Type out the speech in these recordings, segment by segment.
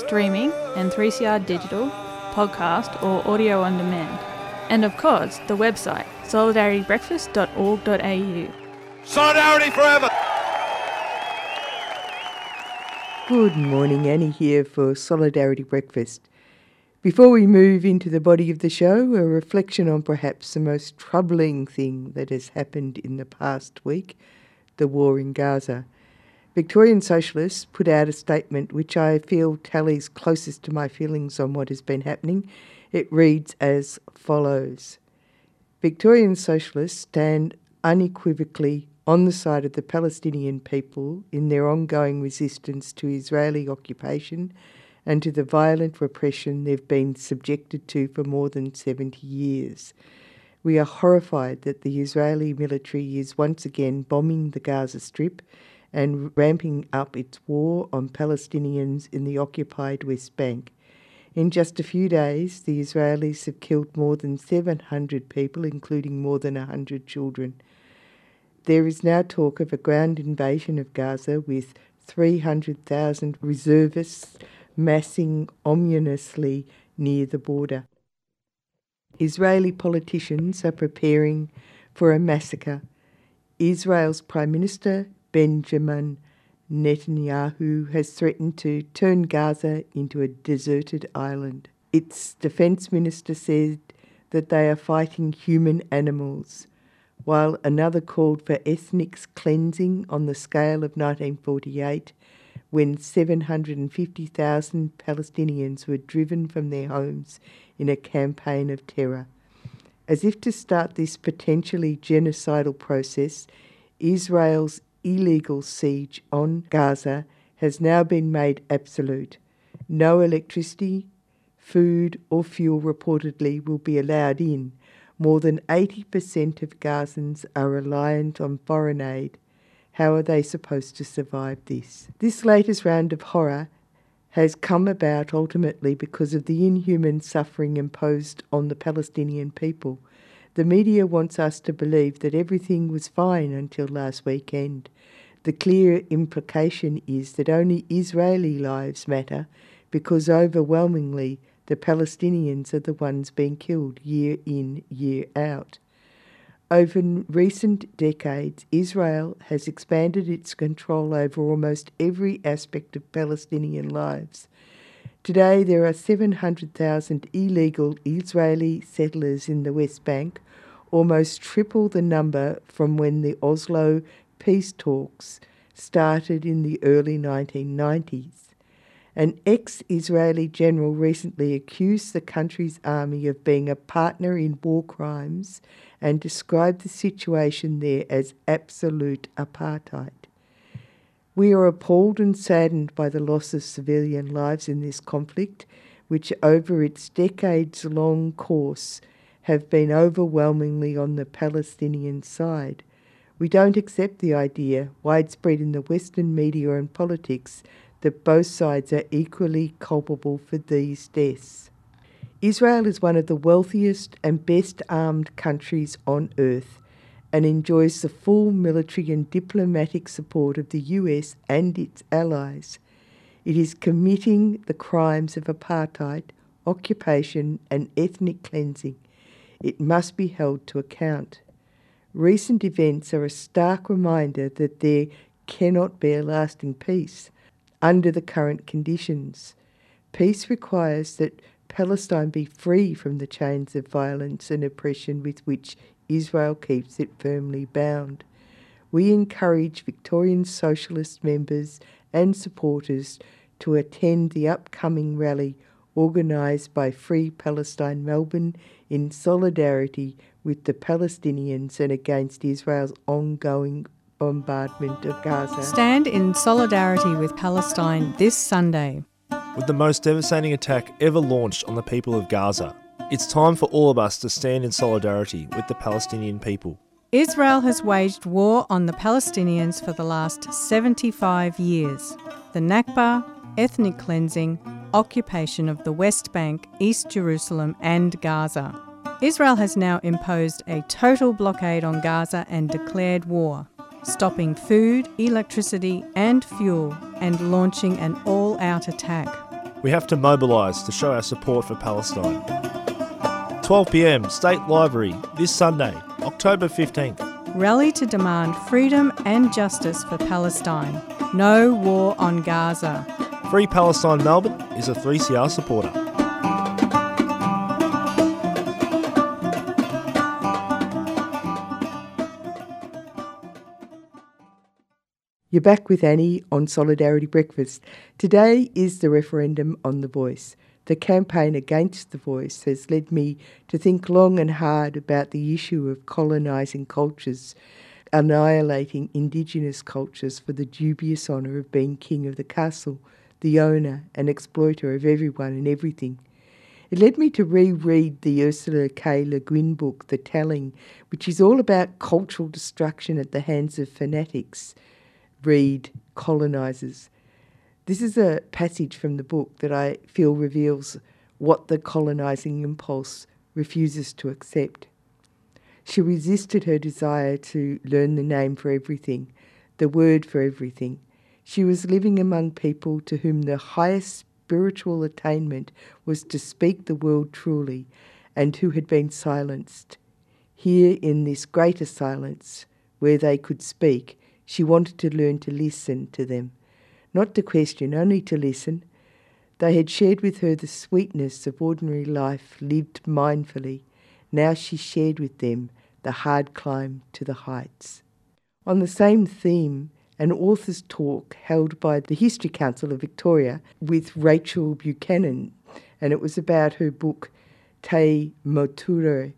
streaming and 3CR digital, podcast or audio on demand. And of course, the website solidaritybreakfast.org.au. Solidarity forever. Good morning, Annie here for Solidarity Breakfast. Before we move into the body of the show, a reflection on perhaps the most troubling thing that has happened in the past week the war in Gaza. Victorian Socialists put out a statement which I feel tallies closest to my feelings on what has been happening. It reads as follows Victorian Socialists stand unequivocally on the side of the Palestinian people in their ongoing resistance to Israeli occupation and to the violent repression they've been subjected to for more than 70 years. We are horrified that the Israeli military is once again bombing the Gaza Strip and ramping up its war on Palestinians in the occupied West Bank. In just a few days, the Israelis have killed more than 700 people, including more than 100 children. There is now talk of a ground invasion of Gaza with 300,000 reservists massing ominously near the border. Israeli politicians are preparing for a massacre. Israel's Prime Minister Benjamin Netanyahu has threatened to turn Gaza into a deserted island. Its defense minister said that they are fighting human animals, while another called for ethnic cleansing on the scale of 1948 when 750,000 Palestinians were driven from their homes in a campaign of terror. As if to start this potentially genocidal process, Israel's illegal siege on Gaza has now been made absolute. No electricity, food, or fuel reportedly will be allowed in. More than 80% of Gazans are reliant on foreign aid. How are they supposed to survive this? This latest round of horror has come about ultimately because of the inhuman suffering imposed on the Palestinian people. The media wants us to believe that everything was fine until last weekend. The clear implication is that only Israeli lives matter because overwhelmingly the Palestinians are the ones being killed year in, year out. Over recent decades, Israel has expanded its control over almost every aspect of Palestinian lives. Today, there are 700,000 illegal Israeli settlers in the West Bank, almost triple the number from when the Oslo peace talks started in the early 1990s. An ex Israeli general recently accused the country's army of being a partner in war crimes and described the situation there as absolute apartheid. We are appalled and saddened by the loss of civilian lives in this conflict, which over its decades long course have been overwhelmingly on the Palestinian side. We don't accept the idea, widespread in the Western media and politics, that both sides are equally culpable for these deaths. Israel is one of the wealthiest and best armed countries on earth and enjoys the full military and diplomatic support of the US and its allies. It is committing the crimes of apartheid, occupation, and ethnic cleansing. It must be held to account. Recent events are a stark reminder that there cannot be a lasting peace under the current conditions. Peace requires that Palestine be free from the chains of violence and oppression with which Israel keeps it firmly bound. we encourage Victorian Socialist members and supporters to attend the upcoming rally organised by Free Palestine Melbourne in solidarity with the Palestinians and against Israel's ongoing bombardment of Gaza. Stand in solidarity with Palestine this Sunday. With the most devastating attack ever launched on the people of Gaza, it's time for all of us to stand in solidarity with the Palestinian people. Israel has waged war on the Palestinians for the last 75 years. The Nakba, ethnic cleansing, occupation of the West Bank, East Jerusalem, and Gaza. Israel has now imposed a total blockade on Gaza and declared war stopping food, electricity, and fuel, and launching an all out attack. We have to mobilise to show our support for Palestine. 12 pm, State Library, this Sunday, October 15th. Rally to demand freedom and justice for Palestine. No war on Gaza. Free Palestine Melbourne is a 3CR supporter. You're back with Annie on Solidarity Breakfast. Today is the referendum on The Voice. The campaign against The Voice has led me to think long and hard about the issue of colonising cultures, annihilating Indigenous cultures for the dubious honour of being king of the castle, the owner and exploiter of everyone and everything. It led me to reread the Ursula K. Le Guin book, The Telling, which is all about cultural destruction at the hands of fanatics read Colonizers. This is a passage from the book that I feel reveals what the colonizing impulse refuses to accept. She resisted her desire to learn the name for everything, the word for everything. She was living among people to whom the highest spiritual attainment was to speak the world truly and who had been silenced. Here, in this greater silence, where they could speak, she wanted to learn to listen to them, not to question, only to listen. They had shared with her the sweetness of ordinary life lived mindfully. Now she shared with them the hard climb to the heights. On the same theme, an author's talk held by the History Council of Victoria with Rachel Buchanan, and it was about her book Te Moture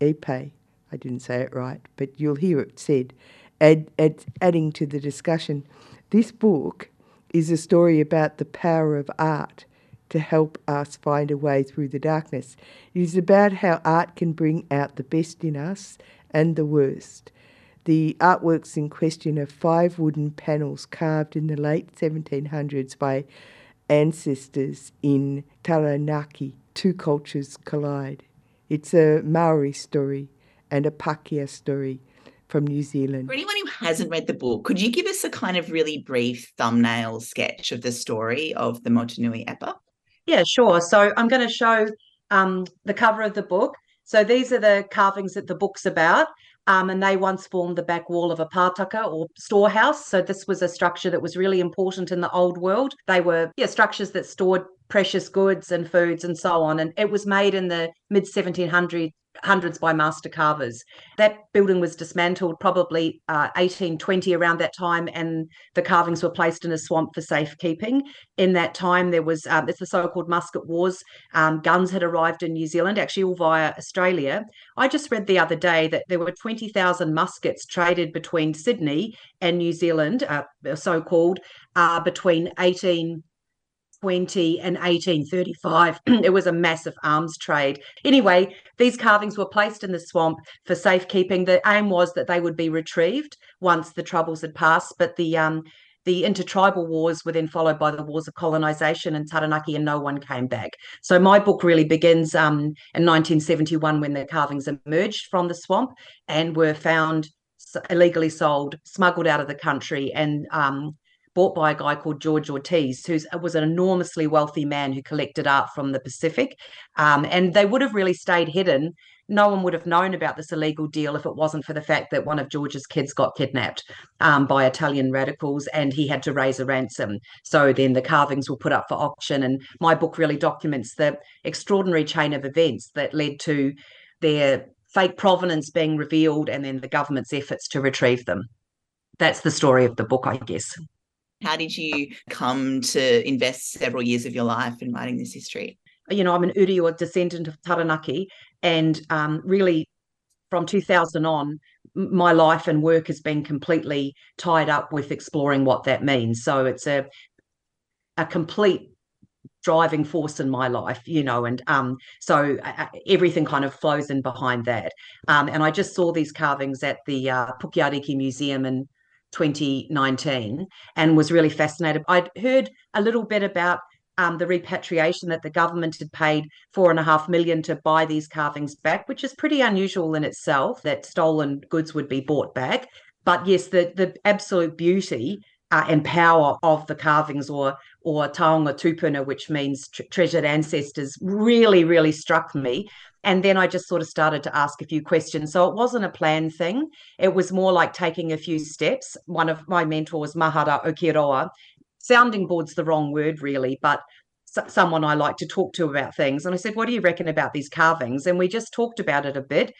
Epe. I didn't say it right, but you'll hear it said add, add, adding to the discussion, this book is a story about the power of art to help us find a way through the darkness. It is about how art can bring out the best in us and the worst. The artworks in question are five wooden panels carved in the late 1700s by ancestors in Taranaki. Two cultures collide. It's a Maori story and a Pakeha story from New Zealand. For anyone who hasn't read the book, could you give us a kind of really brief thumbnail sketch of the story of the Motunui Epa? Yeah, sure. So I'm going to show um, the cover of the book. So these are the carvings that the book's about. Um, and they once formed the back wall of a pataka or storehouse. So this was a structure that was really important in the old world. They were yeah, structures that stored precious goods and foods and so on. And it was made in the mid 1700s hundreds by master carvers. That building was dismantled probably uh, 1820 around that time, and the carvings were placed in a swamp for safekeeping. In that time, there was um, it's the so-called musket wars. Um, guns had arrived in New Zealand, actually all via Australia. I just read the other day that there were 20,000 muskets traded between Sydney and New Zealand, uh, so-called, uh, between 18 1820 and 1835. it was a massive arms trade. Anyway, these carvings were placed in the swamp for safekeeping. The aim was that they would be retrieved once the troubles had passed, but the um, the intertribal wars were then followed by the wars of colonization in Taranaki, and no one came back. So my book really begins um, in 1971 when the carvings emerged from the swamp and were found illegally sold, smuggled out of the country, and um, bought by a guy called George Ortiz, who was an enormously wealthy man who collected art from the Pacific. Um, and they would have really stayed hidden. No one would have known about this illegal deal if it wasn't for the fact that one of George's kids got kidnapped um, by Italian radicals and he had to raise a ransom. So then the carvings were put up for auction. And my book really documents the extraordinary chain of events that led to their fake provenance being revealed and then the government's efforts to retrieve them. that's the story of the book, I guess. How did you come to invest several years of your life in writing this history? You know, I'm an Uri or descendant of Taranaki, and um, really from 2000 on, my life and work has been completely tied up with exploring what that means. So it's a a complete driving force in my life, you know, and um, so uh, everything kind of flows in behind that. Um, and I just saw these carvings at the uh, Museum in 2019 and was really fascinated. I'd heard a little bit about um, the repatriation that the government had paid four and a half million to buy these carvings back, which is pretty unusual in itself that stolen goods would be bought back. But yes, the the absolute beauty uh, and power of the carvings or or taonga tupuna, which means tr- treasured ancestors, really, really struck me. And then I just sort of started to ask a few questions. So it wasn't a planned thing. It was more like taking a few steps. One of my mentors, Mahara Okeroa, sounding board's the wrong word, really, but someone I like to talk to about things. And I said, What do you reckon about these carvings? And we just talked about it a bit.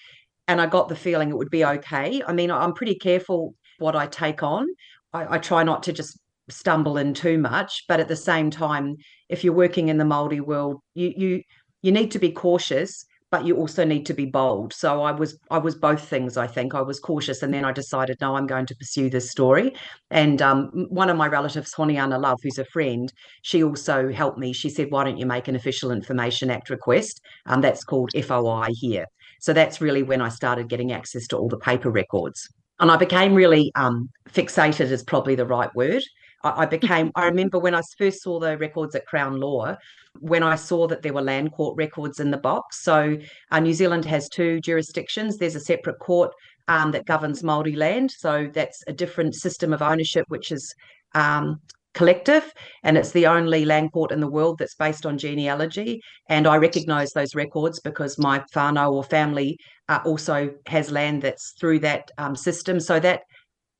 And I got the feeling it would be okay. I mean, I'm pretty careful what I take on. I, I try not to just stumble in too much but at the same time if you're working in the Māori world you you you need to be cautious but you also need to be bold. So i was i was both things i think. I was cautious and then i decided no i'm going to pursue this story. And um, one of my relatives honiana love who's a friend she also helped me. She said why don't you make an official information act request? Um, that's called foi here. So that's really when i started getting access to all the paper records. And I became really um, fixated is probably the right word I, I became, I remember when I first saw the records at Crown Law, when I saw that there were land court records in the box. So uh, New Zealand has two jurisdictions. There's a separate court um, that governs Māori land. So that's a different system of ownership, which is um, collective, and it's the only land court in the world that's based on genealogy. And I recognise those records because my whānau or family uh, also has land that's through that um, system. So that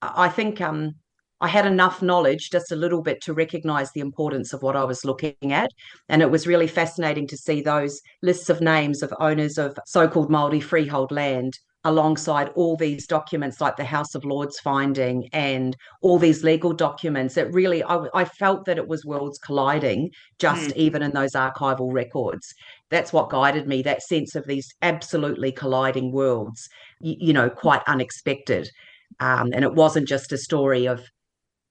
I think um, I had enough knowledge, just a little bit, to recognize the importance of what I was looking at. And it was really fascinating to see those lists of names of owners of so called Māori freehold land alongside all these documents like the House of Lords finding and all these legal documents. It really, I, I felt that it was worlds colliding just mm. even in those archival records. That's what guided me, that sense of these absolutely colliding worlds, you, you know, quite unexpected. Um, and it wasn't just a story of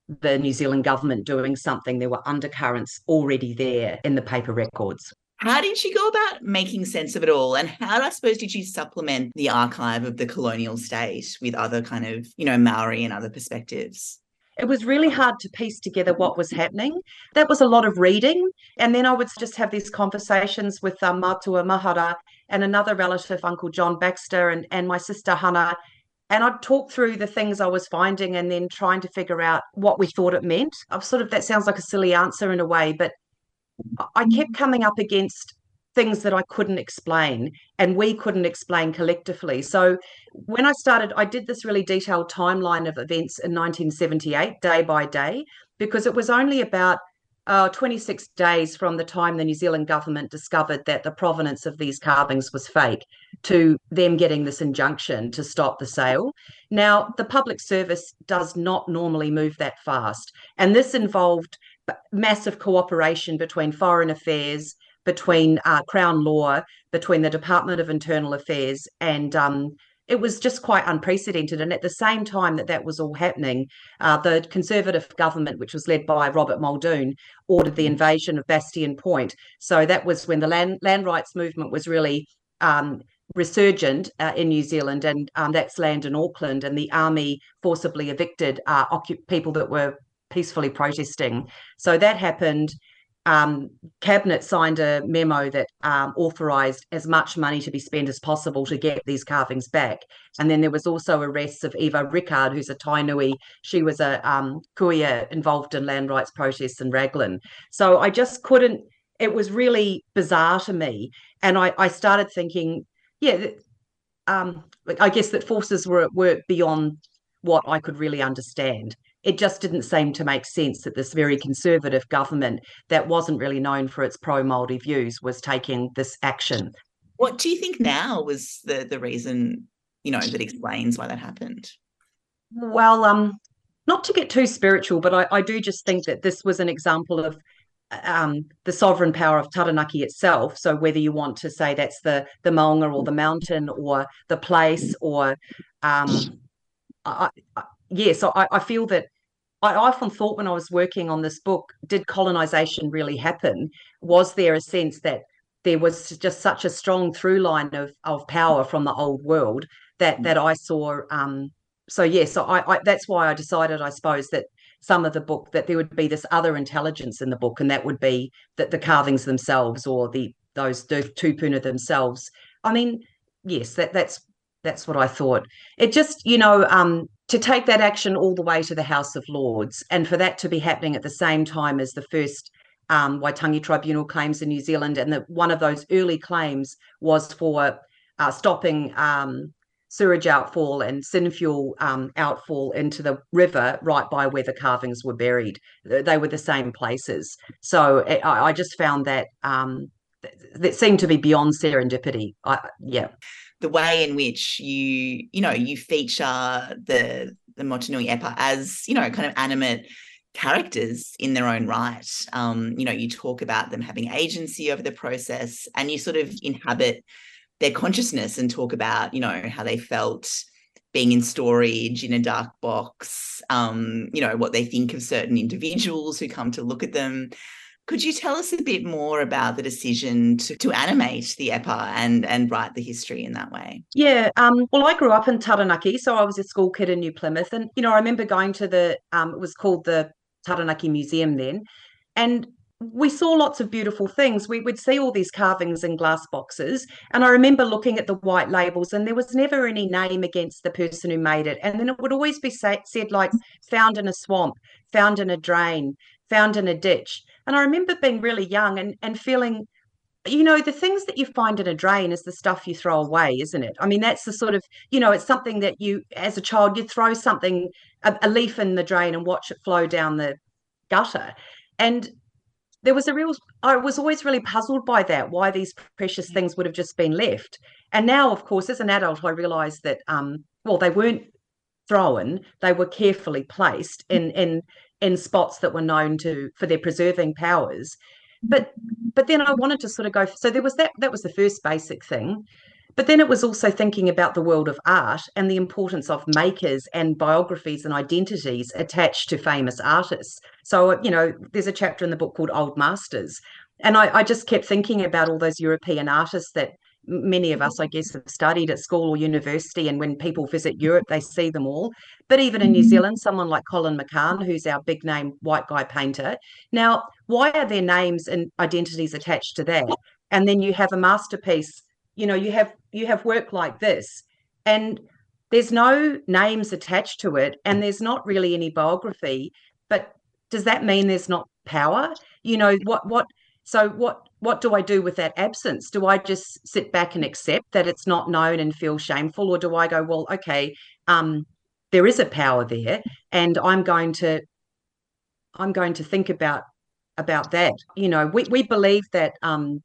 the New Zealand government doing something. There were undercurrents already there in the paper records. How did she go about making sense of it all? And how, I suppose, did she supplement the archive of the colonial state with other kind of, you know, Maori and other perspectives? It was really hard to piece together what was happening. That was a lot of reading. And then I would just have these conversations with um, Matua Mahara and another relative, Uncle John Baxter, and, and my sister Hannah and I'd talk through the things I was finding and then trying to figure out what we thought it meant. I've sort of that sounds like a silly answer in a way, but I kept coming up against things that I couldn't explain and we couldn't explain collectively. So when I started, I did this really detailed timeline of events in 1978, day by day, because it was only about uh, 26 days from the time the New Zealand government discovered that the provenance of these carvings was fake to them getting this injunction to stop the sale. Now, the public service does not normally move that fast. And this involved massive cooperation between Foreign Affairs, between uh, Crown Law, between the Department of Internal Affairs, and um, it was just quite unprecedented. And at the same time that that was all happening, uh, the Conservative government, which was led by Robert Muldoon, ordered the invasion of Bastion Point. So that was when the land, land rights movement was really um, resurgent uh, in New Zealand, and um, that's land in Auckland. And the army forcibly evicted uh, occup- people that were peacefully protesting. So that happened um, cabinet signed a memo that um, authorised as much money to be spent as possible to get these carvings back. And then there was also arrests of Eva Rickard, who's a Tainui. She was a um, kuia involved in land rights protests in Raglan. So I just couldn't. It was really bizarre to me, and I, I started thinking, yeah, um, I guess that forces were at work beyond what I could really understand it just didn't seem to make sense that this very conservative government that wasn't really known for its pro Māori views was taking this action. What do you think now was the the reason, you know, that explains why that happened? Well, um, not to get too spiritual, but I, I do just think that this was an example of um, the sovereign power of Taranaki itself. So whether you want to say that's the the maunga or the mountain or the place or um, I, I, yeah, so I, I feel that I often thought when I was working on this book, did colonization really happen? Was there a sense that there was just such a strong through line of of power from the old world that that I saw um, so yeah, so I, I, that's why I decided, I suppose, that some of the book that there would be this other intelligence in the book, and that would be that the carvings themselves or the those the tupuna themselves. I mean, yes, that that's that's what I thought. It just, you know, um, to take that action all the way to the House of Lords, and for that to be happening at the same time as the first um, Waitangi Tribunal claims in New Zealand, and that one of those early claims was for uh, stopping um, sewage outfall and syn fuel um, outfall into the river right by where the carvings were buried. They were the same places. So it, I, I, just found that um, that seemed to be beyond serendipity. I, yeah. The way in which you, you know, you feature the the Motunui Epa as, you know, kind of animate characters in their own right. Um, you know, you talk about them having agency over the process and you sort of inhabit their consciousness and talk about, you know, how they felt being in storage in a dark box, um, you know, what they think of certain individuals who come to look at them. Could you tell us a bit more about the decision to, to animate the EPA and, and write the history in that way? Yeah, um, well, I grew up in Taranaki, so I was a school kid in New Plymouth. And, you know, I remember going to the, um, it was called the Taranaki Museum then. And we saw lots of beautiful things. We would see all these carvings in glass boxes. And I remember looking at the white labels, and there was never any name against the person who made it. And then it would always be say, said, like, found in a swamp, found in a drain, found in a ditch. And I remember being really young and, and feeling, you know, the things that you find in a drain is the stuff you throw away, isn't it? I mean, that's the sort of, you know, it's something that you, as a child, you throw something, a, a leaf in the drain and watch it flow down the gutter. And there was a real i was always really puzzled by that why these precious things would have just been left and now of course as an adult i realized that um well they weren't thrown they were carefully placed in in in spots that were known to for their preserving powers but but then i wanted to sort of go so there was that that was the first basic thing but then it was also thinking about the world of art and the importance of makers and biographies and identities attached to famous artists. So, you know, there's a chapter in the book called Old Masters. And I, I just kept thinking about all those European artists that many of us, I guess, have studied at school or university. And when people visit Europe, they see them all. But even in New mm-hmm. Zealand, someone like Colin McCahon, who's our big name white guy painter. Now, why are their names and identities attached to that? And then you have a masterpiece you know you have you have work like this and there's no names attached to it and there's not really any biography but does that mean there's not power you know what what so what what do i do with that absence do i just sit back and accept that it's not known and feel shameful or do i go well okay um there is a power there and i'm going to i'm going to think about about that you know we, we believe that um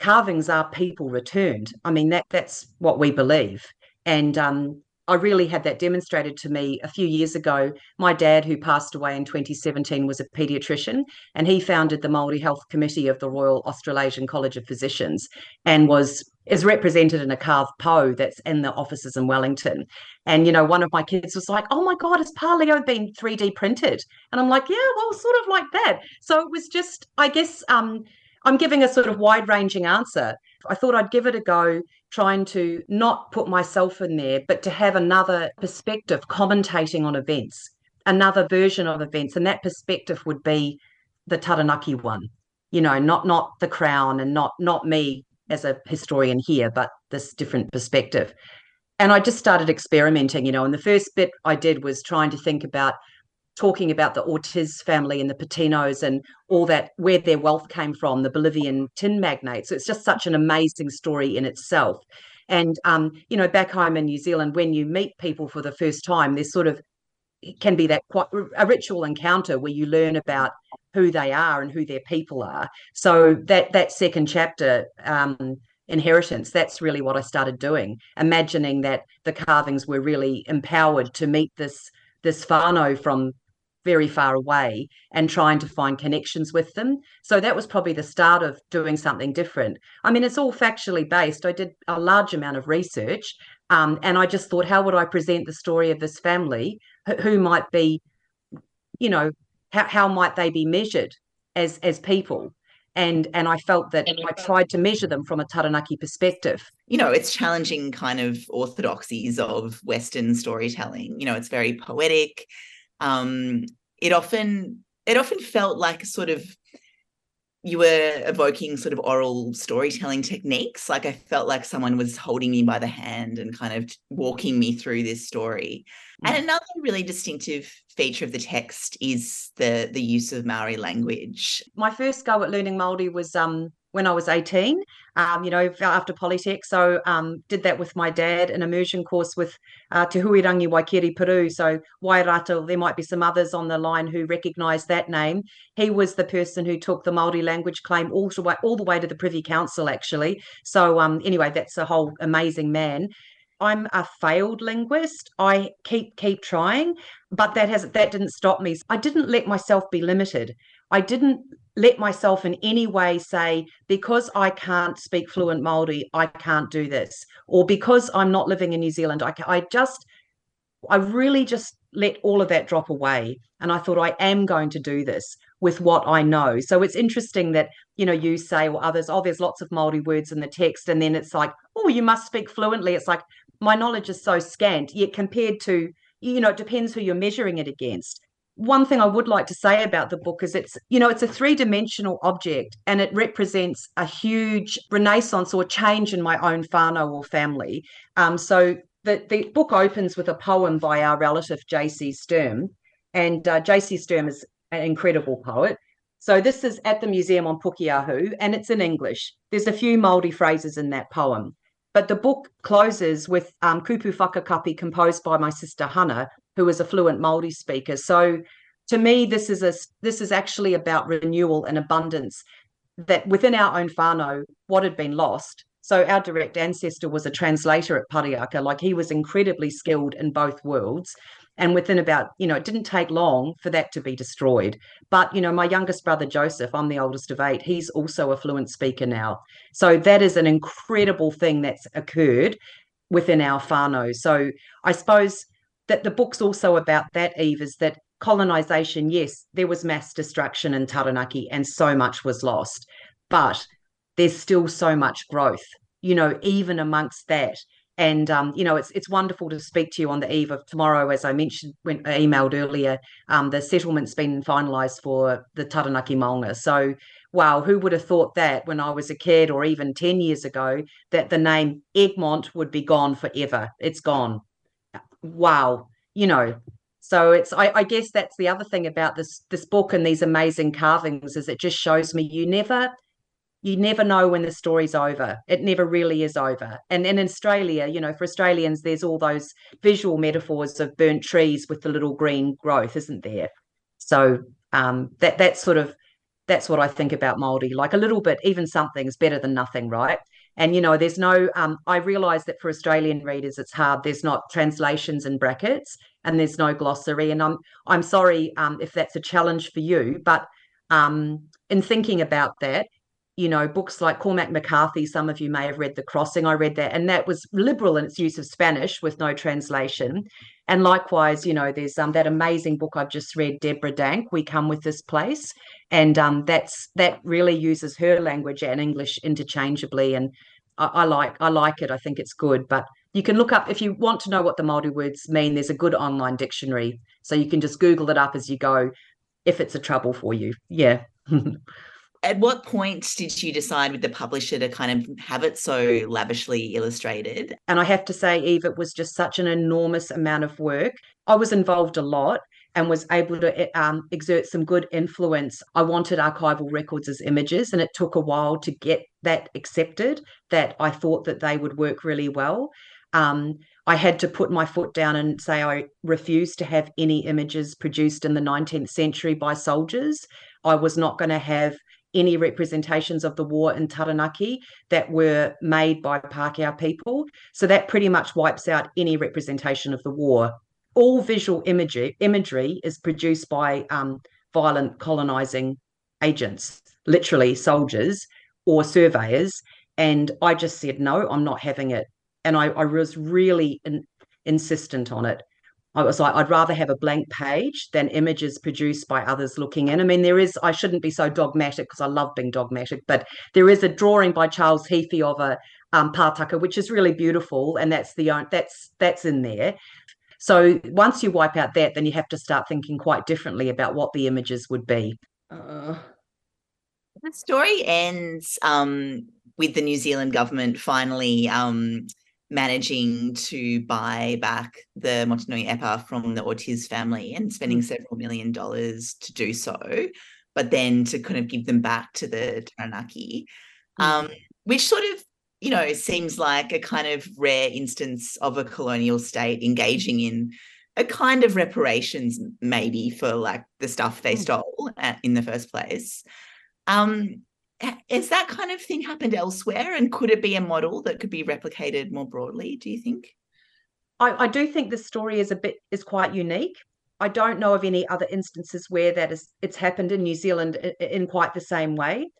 carvings are people returned. I mean, that that's what we believe. And um, I really had that demonstrated to me a few years ago. My dad, who passed away in 2017, was a paediatrician, and he founded the Maori Health Committee of the Royal Australasian College of Physicians, and was is represented in a carved pou that's in the offices in Wellington. And you know, one of my kids was like, "Oh my God, has Paleo been 3D printed?" And I'm like, "Yeah, well, sort of like that." So it was just, I guess, um, I'm giving a sort of wide ranging answer. I thought I'd give it a go, trying to not put myself in there, but to have another perspective commentating on events, another version of events. And that perspective would be the Taranaki one, you know, not not the crown and not not me as a historian here, but this different perspective. And I just started experimenting, you know, and the first bit I did was trying to think about talking about the Ortiz family and the Patinos and all that, where their wealth came from, the Bolivian tin magnates. So it's just such an amazing story in itself. And, um, you know, back home in New Zealand, when you meet people for the first time, there's sort of can be that quite a ritual encounter where you learn about who they are and who their people are. So that that second chapter, um, inheritance, that's really what I started doing, imagining that the carvings were really empowered to meet this this whānau from very far away and trying to find connections with them. So that was probably the start of doing something different. I mean, it's all factually based. I did a large amount of research um, and I just thought, how would I present the story of this family? Who might be, you know, how, how might they be measured as as people? and and I felt that I tried to measure them from a Taranaki perspective. You know, it's challenging kind of orthodoxies of Western storytelling. You know, it's very poetic. Um, it often it often felt like sort of you were evoking sort of oral storytelling techniques. Like I felt like someone was holding me by the hand and kind of walking me through this story. Mm. And another really distinctive feature of the text is the the use of Maori language. My first go at learning Maori was um when I was 18, um, you know, after Polytech. So um, did that with my dad, an immersion course with uh, Te Huirangi Waikerepuru. So Wairata, there might be some others on the line who recognise that name. He was the person who took the Māori language claim all the way, all the way to the Privy Council, actually. So um, anyway, that's a whole amazing man. I'm a failed linguist. I keep keep trying, but that has that didn't stop me. I didn't let myself be limited. I didn't let myself in any way say because I can't speak fluent Maori, I can't do this, or because I'm not living in New Zealand, I I just I really just let all of that drop away, and I thought I am going to do this with what I know. So it's interesting that you know you say or others, oh, there's lots of Maori words in the text, and then it's like, oh, you must speak fluently. It's like my knowledge is so scant, yet compared to, you know, it depends who you're measuring it against. One thing I would like to say about the book is it's, you know, it's a three dimensional object and it represents a huge renaissance or change in my own whānau or family. Um, so the, the book opens with a poem by our relative J.C. Sturm. And uh, J.C. Sturm is an incredible poet. So this is at the museum on Pukeahu, and it's in English. There's a few Māori phrases in that poem. But the book closes with um, Kupu Whakakapi composed by my sister Hannah, who is a fluent Māori speaker. So to me, this is a this is actually about renewal and abundance. That within our own whānau, what had been lost. So our direct ancestor was a translator at Parihaka, like he was incredibly skilled in both worlds and within about you know it didn't take long for that to be destroyed but you know my youngest brother joseph i'm the oldest of eight he's also a fluent speaker now so that is an incredible thing that's occurred within our whānau so i suppose that the book's also about that eve is that colonization yes there was mass destruction in taranaki and so much was lost but there's still so much growth you know even amongst that and um, you know, it's it's wonderful to speak to you on the eve of tomorrow. As I mentioned when I emailed earlier, um, the settlement's been finalised for the Taranaki Maunga. So wow, who would have thought that when I was a kid or even 10 years ago that the name Egmont would be gone forever? It's gone. Wow. You know, so it's I, I, guess that's the other thing about this this book and these amazing carvings is it just shows me you never you never know when the story's over. It never really is over. And, in Australia, you know, for Australians, there's all those visual metaphors of burnt trees with the little green growth, isn't there? So um, that that's sort of that's what I think about Māori. Like a little bit, even something is better than nothing, right? And you know, there's no. Um, I realise that for Australian readers, it's hard. There's not translations in brackets, and there's no glossary. And I'm I'm sorry um, if that's a challenge for you, but um, in thinking about that, you know, books like Cormac McCarthy, some of you may have read The Crossing. I read that, and that was liberal in its use of Spanish with no translation. And likewise, you know, there's um, that amazing book I've just read, Debra Dank, We Come With This Place. And um, that's that really uses her language and English interchangeably. And I, I like I like it. I think it's good. But you can look up if you want to know what the Māori words mean, there's a good online dictionary. So you can just Google it up as you go if it's a trouble for you. Yeah. at what point did you decide with the publisher to kind of have it so lavishly illustrated? And I have to say, Eve, it was just such an enormous amount of work. I was involved a lot and was able to eh, um, exert some good influence. I wanted archival records as images, and it took a while to get that accepted. That I thought that they would work really well. Um, I had to put my foot down and say I refused to have any images produced in the 19th century by soldiers. I was not going to have any representations of the war in Taranaki that were made by Pākehā people. So that pretty much wipes out any representation of the war. all visual imagery imagery is produced by um, violent colonizing agents, literally soldiers or surveyors. And I just said, no, I'm not having it. And I, I was really in, insistent on it. I was like, I'd rather have a blank page than images produced by others looking in. I mean, there is, I shouldn't be so dogmatic because I love being dogmatic, but there is a drawing by Charles Heaphy of a um, Pātaka, which is really beautiful. And that's the, that's, that's in there. So once you wipe out that, then you have to start thinking quite differently about what the images would be. Uh... The story ends um, with the New Zealand government finally um, managing to buy back the Motunui Epa from the Ortiz family and spending mm. several million dollars to do so, but then to kind of give them back to the Taranaki, mm. um, which sort of you know seems like a kind of rare instance of a colonial state engaging in a kind of reparations maybe for like the stuff they mm. stole at, in the first place um has that kind of thing happened elsewhere and could it be a model that could be replicated more broadly do you think I, I do think the story is a bit is quite unique I don't know of any other instances where that is it's happened in New Zealand in, in quite the same way.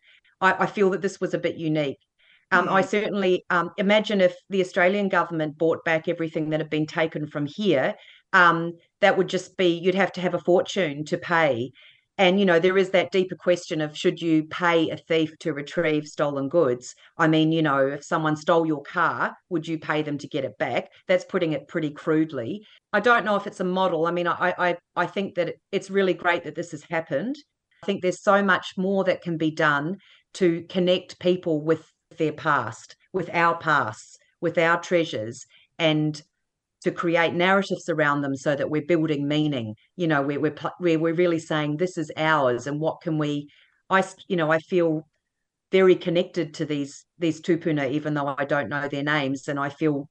I, I, feel that this was a bit unique. Um, mm. I certainly um, imagine if the Australian government bought back everything that had been taken from here, um, that would just be you'd have to have a fortune to pay and you know there is that deeper question of should you pay a thief to retrieve stolen goods? I mean you know if someone stole your car would you pay them to get it back? That's putting it pretty crudely. I don't know if it's a model. I mean i i i think that it's really great that this has happened. I think there's so much more that can be done to connect people with their past with our pasts with our treasures and to create narratives around them so that we're building meaning. You know we're, we're we're, really saying this is ours and what can we i you know i feel very connected to these these tupuna even though i don't know their names and i feel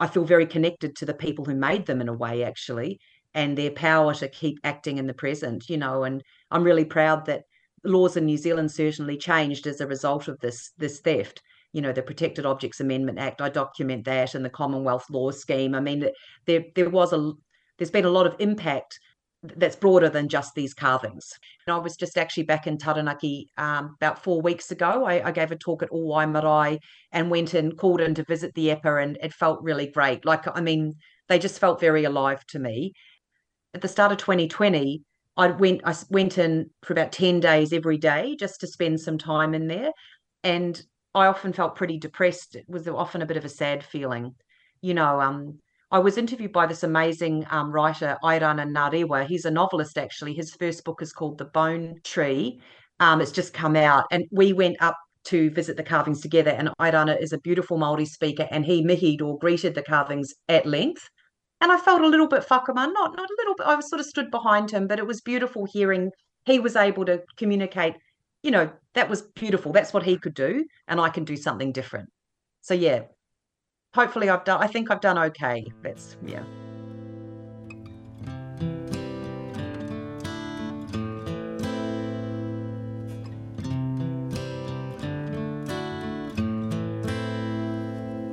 i feel very connected to the people who made them in a way actually and their power to keep acting in the present you know and i'm really proud that laws in new zealand certainly changed as a result of this this theft you know the Protected Objects Amendment Act. I document that in the Commonwealth law scheme. I mean, there there was a there's been a lot of impact that's broader than just these carvings. And I was just actually back in Taranaki um, about four weeks ago. I, I, gave a talk at Owae Marae and went and called in to visit the EPA, and it felt really great. Like, I mean, they just felt very alive to me. At the start of 2020, I went I went in for about 10 days every day just to spend some time in there. And I often felt pretty depressed. It was often a bit of a sad feeling. You know, um, I was interviewed by this amazing um, writer, Airana Ngarewa. He's a novelist, actually. His first book is called The Bone Tree. Um, it's just come out. And we went up to visit the carvings together. And Airana is a beautiful Māori speaker, and he mihied or greeted the carvings at length. And I felt a little bit whakamā, not, not a little bit. I was sort of stood behind him, but it was beautiful hearing he was able to communicate you know, that was beautiful. That's what he could do, and I can do something different. So yeah, hopefully I've done. I think I've done okay. That's yeah.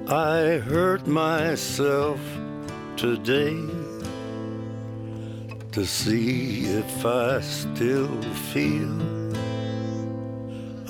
I hurt myself today to see if I still feel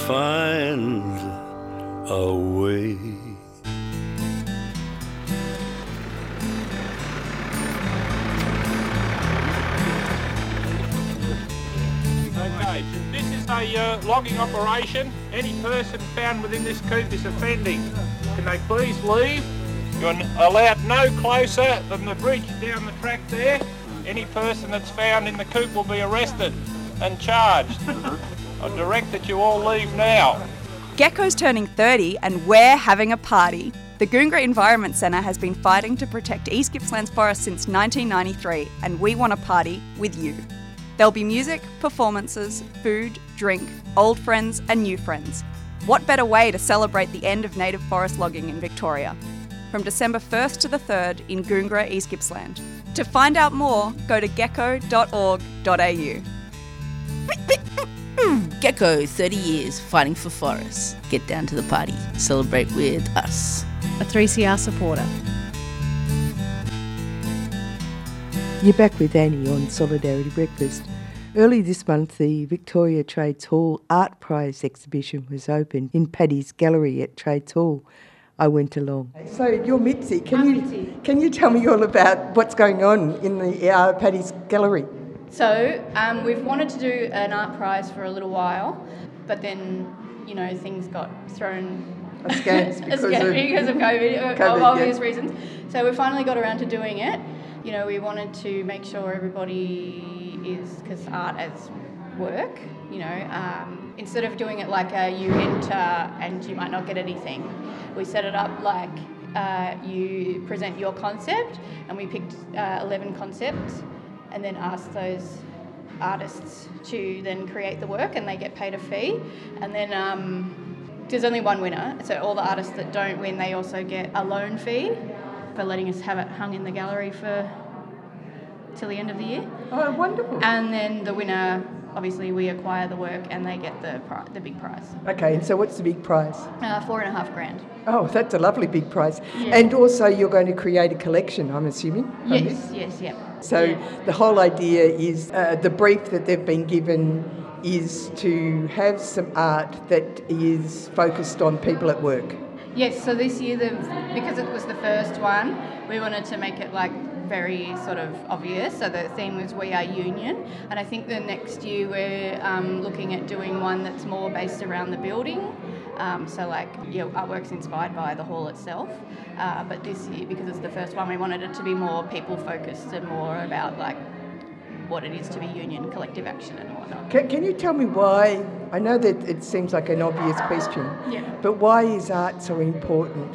find a way. Okay, this is a uh, logging operation. Any person found within this coop is offending. Can they please leave? You're allowed no closer than the bridge down the track there. Any person that's found in the coop will be arrested and charged. I direct that you all leave now. GECO's turning 30 and we're having a party. The Goongerah Environment Centre has been fighting to protect East Gippsland's forest since 1993 and we want a party with you. There'll be music, performances, food, drink, old friends and new friends. What better way to celebrate the end of native forest logging in Victoria? From December 1st to the 3rd in Goongerah, East Gippsland. To find out more, go to geco.org.au. GECO, 30 years fighting for forests. Get down to the party. Celebrate with us. A 3CR supporter. You're back with Annie on Solidarity Breakfast. Early this month, the Victoria Trades Hall Art Prize exhibition was opened in Paddy's Gallery at Trades Hall. I went along. So you're Mitzi. Can you can you tell me all about what's going on in the uh, Paddy's Gallery? So um, we've wanted to do an art prize for a little while, but then you know things got thrown Askance because, of, because of COVID, uh, COVID, of obvious yeah. reasons. So we finally got around to doing it. You know, we wanted to make sure everybody is because art as work. You know, um, instead of doing it like a you enter and you might not get anything, we set it up like uh, you present your concept, and we picked uh, 11 concepts, and then ask those artists to then create the work, and they get paid a fee, and then. Um, there's only one winner, so all the artists that don't win, they also get a loan fee for letting us have it hung in the gallery for till the end of the year. Oh, wonderful! And then the winner, obviously, we acquire the work and they get the pri- the big prize, Okay, and so what's the big prize? uh, four and a half grand. Oh, that's a lovely big prize. Yeah. And also, you're going to create a collection, I'm assuming. Yes, yes, yeah. So the whole idea is uh, the brief that they've been given is to have some art that is focused on people at work. Yes, so this year, the, because it was the first one, we wanted to make it like very sort of obvious. So the theme was We Are Union. And I think the next year we're um, looking at doing one that's more based around the building. Um, so like, yeah, artwork's inspired by the hall itself. Uh, but this year, because it's the first one, we wanted it to be more people focused and more about like what it is to be union, collective action and whatnot. Can, can you tell me why? I know that it seems like an obvious question, Yeah. but why is art so important?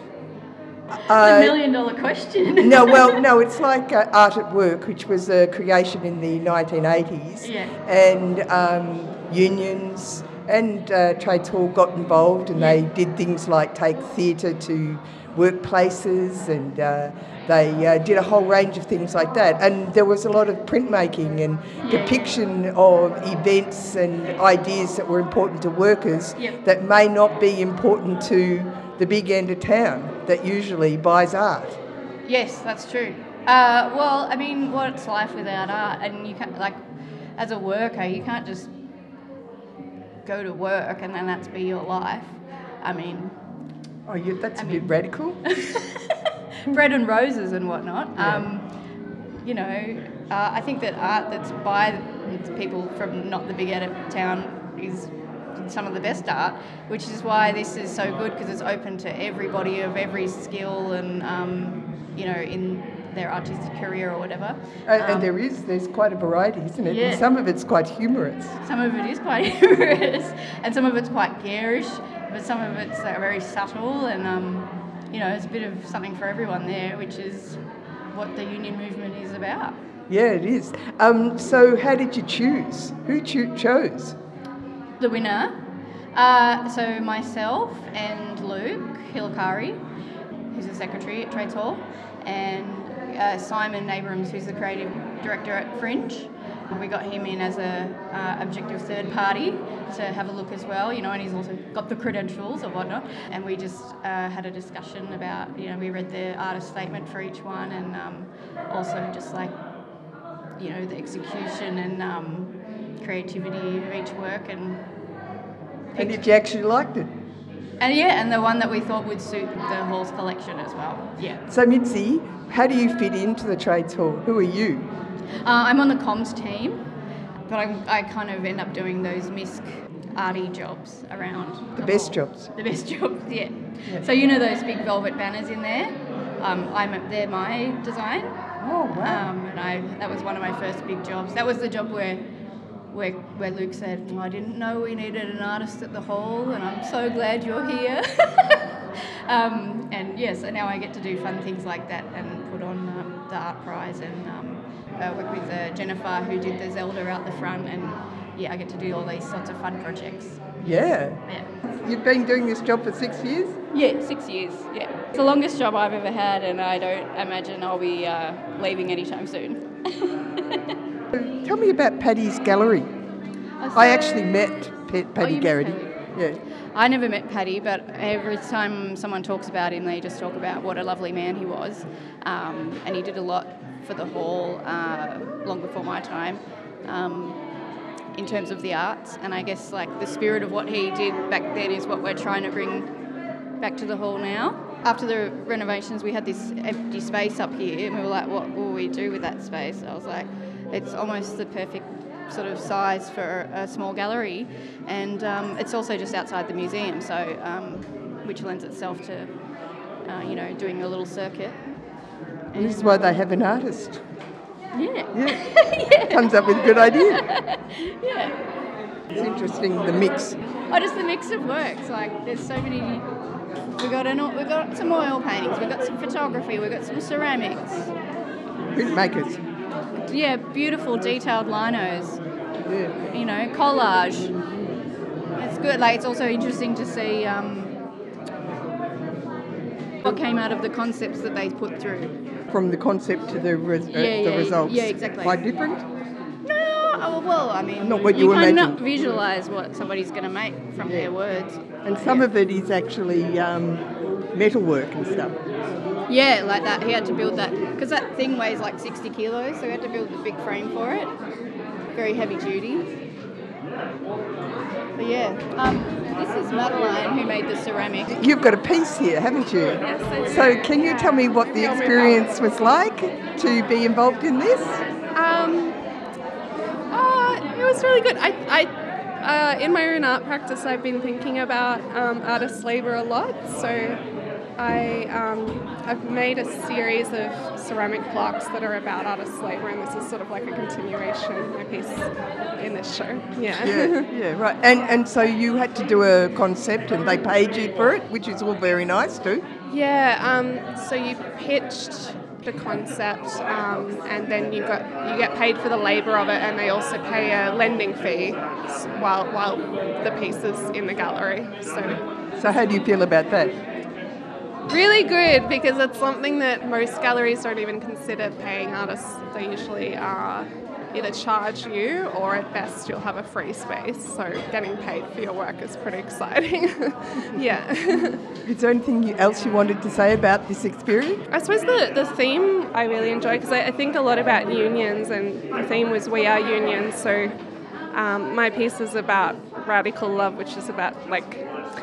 It's Uh, a million dollar question. no, well, no, it's like uh, Art at Work, which was a creation in the 1980s, Yeah. and um, unions and uh, Trades Hall got involved and they did things like take theatre to workplaces and uh, they uh, did a whole range of things like that. And there was a lot of printmaking and depiction of events and ideas that were important to workers Yep. that may not be important to the big end of town that usually buys art. Yes, that's true. Uh, well, I mean, what's life without art? And you can't, like, as a worker, you can't just go to work and then that's be your life. I mean, Oh, yeah, that's a bit radical. bread and roses and whatnot. Yeah. Um, you know, uh, I think that art that's by people from not the big of town is some of the best art, which is why this is so good because it's open to everybody of every skill and, um, you know, in their artistic career or whatever. And, Um, and there is, there's quite a variety, isn't it? Yeah. And some of it's quite humorous. Some of it is quite humorous, and some of it's quite garish, but some of it's uh, very subtle, and um, you know, it's a bit of something for everyone there, which is what the union movement is about. Yeah, it is. Um, so, how did you choose? Who cho- chose? The winner, uh, so myself and Luke Hilakari, who's the secretary at Trades Hall, and uh, Simon Abrahams, who's the creative director at Fringe. We got him in as a uh, objective third party to have a look as well, you know, and he's also got the credentials or whatnot. And we just uh, had a discussion about, you know, we read the artist statement for each one, and um, also just like, you know, the execution and um, creativity of each work, and And if you actually liked it. And yeah, and the one that we thought would suit the hall's collection as well. Yeah. So, Mitzi, how do you fit into the Trades Hall? Who are you? Uh, I'm on the comms team, but I, I kind of end up doing those MISC arty jobs around. The best jobs. The best jobs, yeah. Yeah. So you know those big velvet banners in there? Um, I'm they're my design. Oh wow! Um, and I that was one of my first big jobs. That was the job where. Where, where Luke said, well, I didn't know we needed an artist at the hall, and I'm so glad you're here. um, and yeah, so now I get to do fun things like that and put on um, the art prize and um, uh, work with uh, Jennifer who did the Zelda out the front, and yeah, I get to do all these sorts of fun projects. Yeah. Yeah. You've been doing this job for six years? Yeah, six years. Yeah, it's the longest job I've ever had, and I don't imagine I'll be uh, leaving anytime soon. Tell me about Paddy's Gallery. Oh, I actually met P- Paddy met Garrity. Yeah. I never met Paddy, but every time someone talks about him, they just talk about what a lovely man he was. Um, and he did a lot for the hall uh, long before my time um, in terms of the arts. And I guess like the spirit of what he did back then is what we're trying to bring back to the hall now. After the renovations, we had this empty space up here, and we were like, what will we do with that space? I was like, it's almost the perfect sort of size for a small gallery, and um, it's also just outside the museum, so um, which lends itself to uh, you know doing a little circuit. And this is why they have an artist. Yeah. Yeah. Comes up with a good idea. yeah. It's interesting, the mix. Oh, just the mix of works. Like, there's so many. We got an, we got some oil paintings. We got some photography. We got some ceramics. Printmakers. Yeah, beautiful detailed linos. Yeah. You know, collage. It's good. Like, it's also interesting to see um, what came out of the concepts that they put through. From the concept to the, res- uh, Yeah, the yeah, results. yeah, exactly. Quite different? No, oh, well, I mean, Not what you cannot imagined. visualize what somebody's going to make from their words. And some of it is actually um, metalwork and stuff. Yeah, like that. He had to build that because that thing weighs like 60 kilos, so we had to build the big frame for it. Very heavy duty. But yeah, um, this is Madeline who made the ceramic. You've got a piece here, haven't you? Yes. So, can you tell me what the experience was like to be involved in this? Um, uh, it was really good. I, I, uh, in my own art practice, I've been thinking about um, artist labour a lot. So, I, um, I've made a series of ceramic plaques that are about artist slavery, and this is sort of like a continuation of my piece in this show. Yeah. yeah, yeah, right. And and so you had to do a concept, and they paid you for it, which is all very nice too. Yeah, um, so you pitched the concept, um, and then you got you get paid for the labour of it, and they also pay a lending fee while while the piece is in the gallery. So, so how do you feel about that? Really good because it's something that most galleries don't even consider paying artists. They usually are either charge you or at best you'll have a free space. So getting paid for your work is pretty exciting. yeah. is there anything else you wanted to say about this experience? I suppose the, the theme I really enjoy because I, I, think a lot about unions and the theme was We Are Unions. So um, my piece is about radical love, which is about like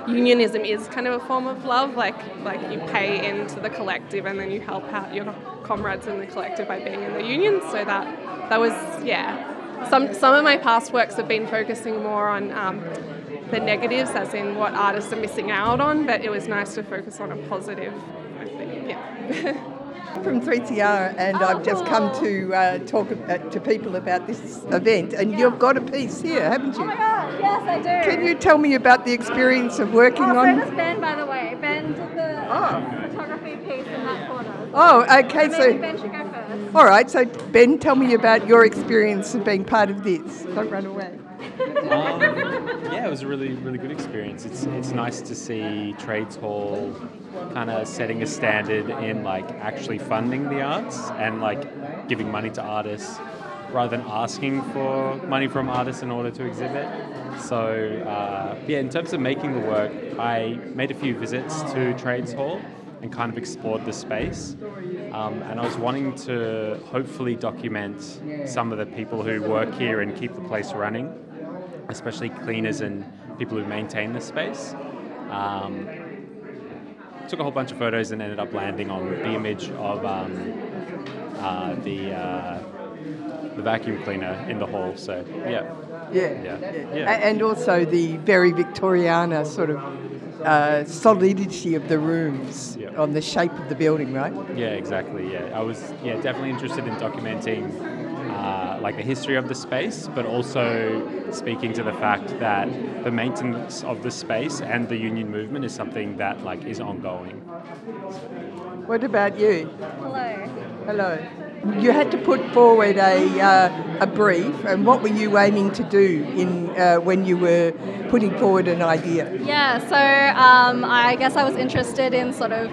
unionism is kind of a form of love. Like like you pay into the collective and then you help out your comrades in the collective by being in the union. So that that was yeah. Some some of my past works have been focusing more on um, the negatives, as in what artists are missing out on. But it was nice to focus on a positive. I think yeah. from 3CR, and oh, I've just come to uh, talk uh, to people about this event. And yeah. you've got a piece here, haven't you? Oh my god, yes, I do. Can you tell me about the experience of working oh, on? So Ben, by the way. Ben did the oh. photography piece in that corner. Oh, okay. So, so Ben should go first. All right. So Ben, tell me about your experience of being part of this. Don't run away. Um, yeah, it was a really, really good experience. It's it's nice to see Trades Hall kind of setting a standard in like actually funding the arts and like giving money to artists rather than asking for money from artists in order to exhibit. So uh, yeah, in terms of making the work, I made a few visits to Trades Hall and kind of explored the space. Um, and I was wanting to hopefully document some of the people who work here and keep the place running, especially cleaners and people who maintain the space. Um, took a whole bunch of photos and ended up landing on the image of um, uh, the uh, the vacuum cleaner in the hall. So yeah. Yeah. yeah. yeah. And also the very Victoriana sort of uh, solidity of the rooms yeah. on the shape of the building, right? Yeah, exactly. Yeah, I was yeah definitely interested in documenting uh, like the history of the space, but also speaking to the fact that the maintenance of the space and the union movement is something that like is ongoing. What about you? Hello. Hello. You had to put forward a, uh, a brief, and what were you aiming to do in uh, when you were putting forward an idea? Yeah, so um, I guess I was interested in sort of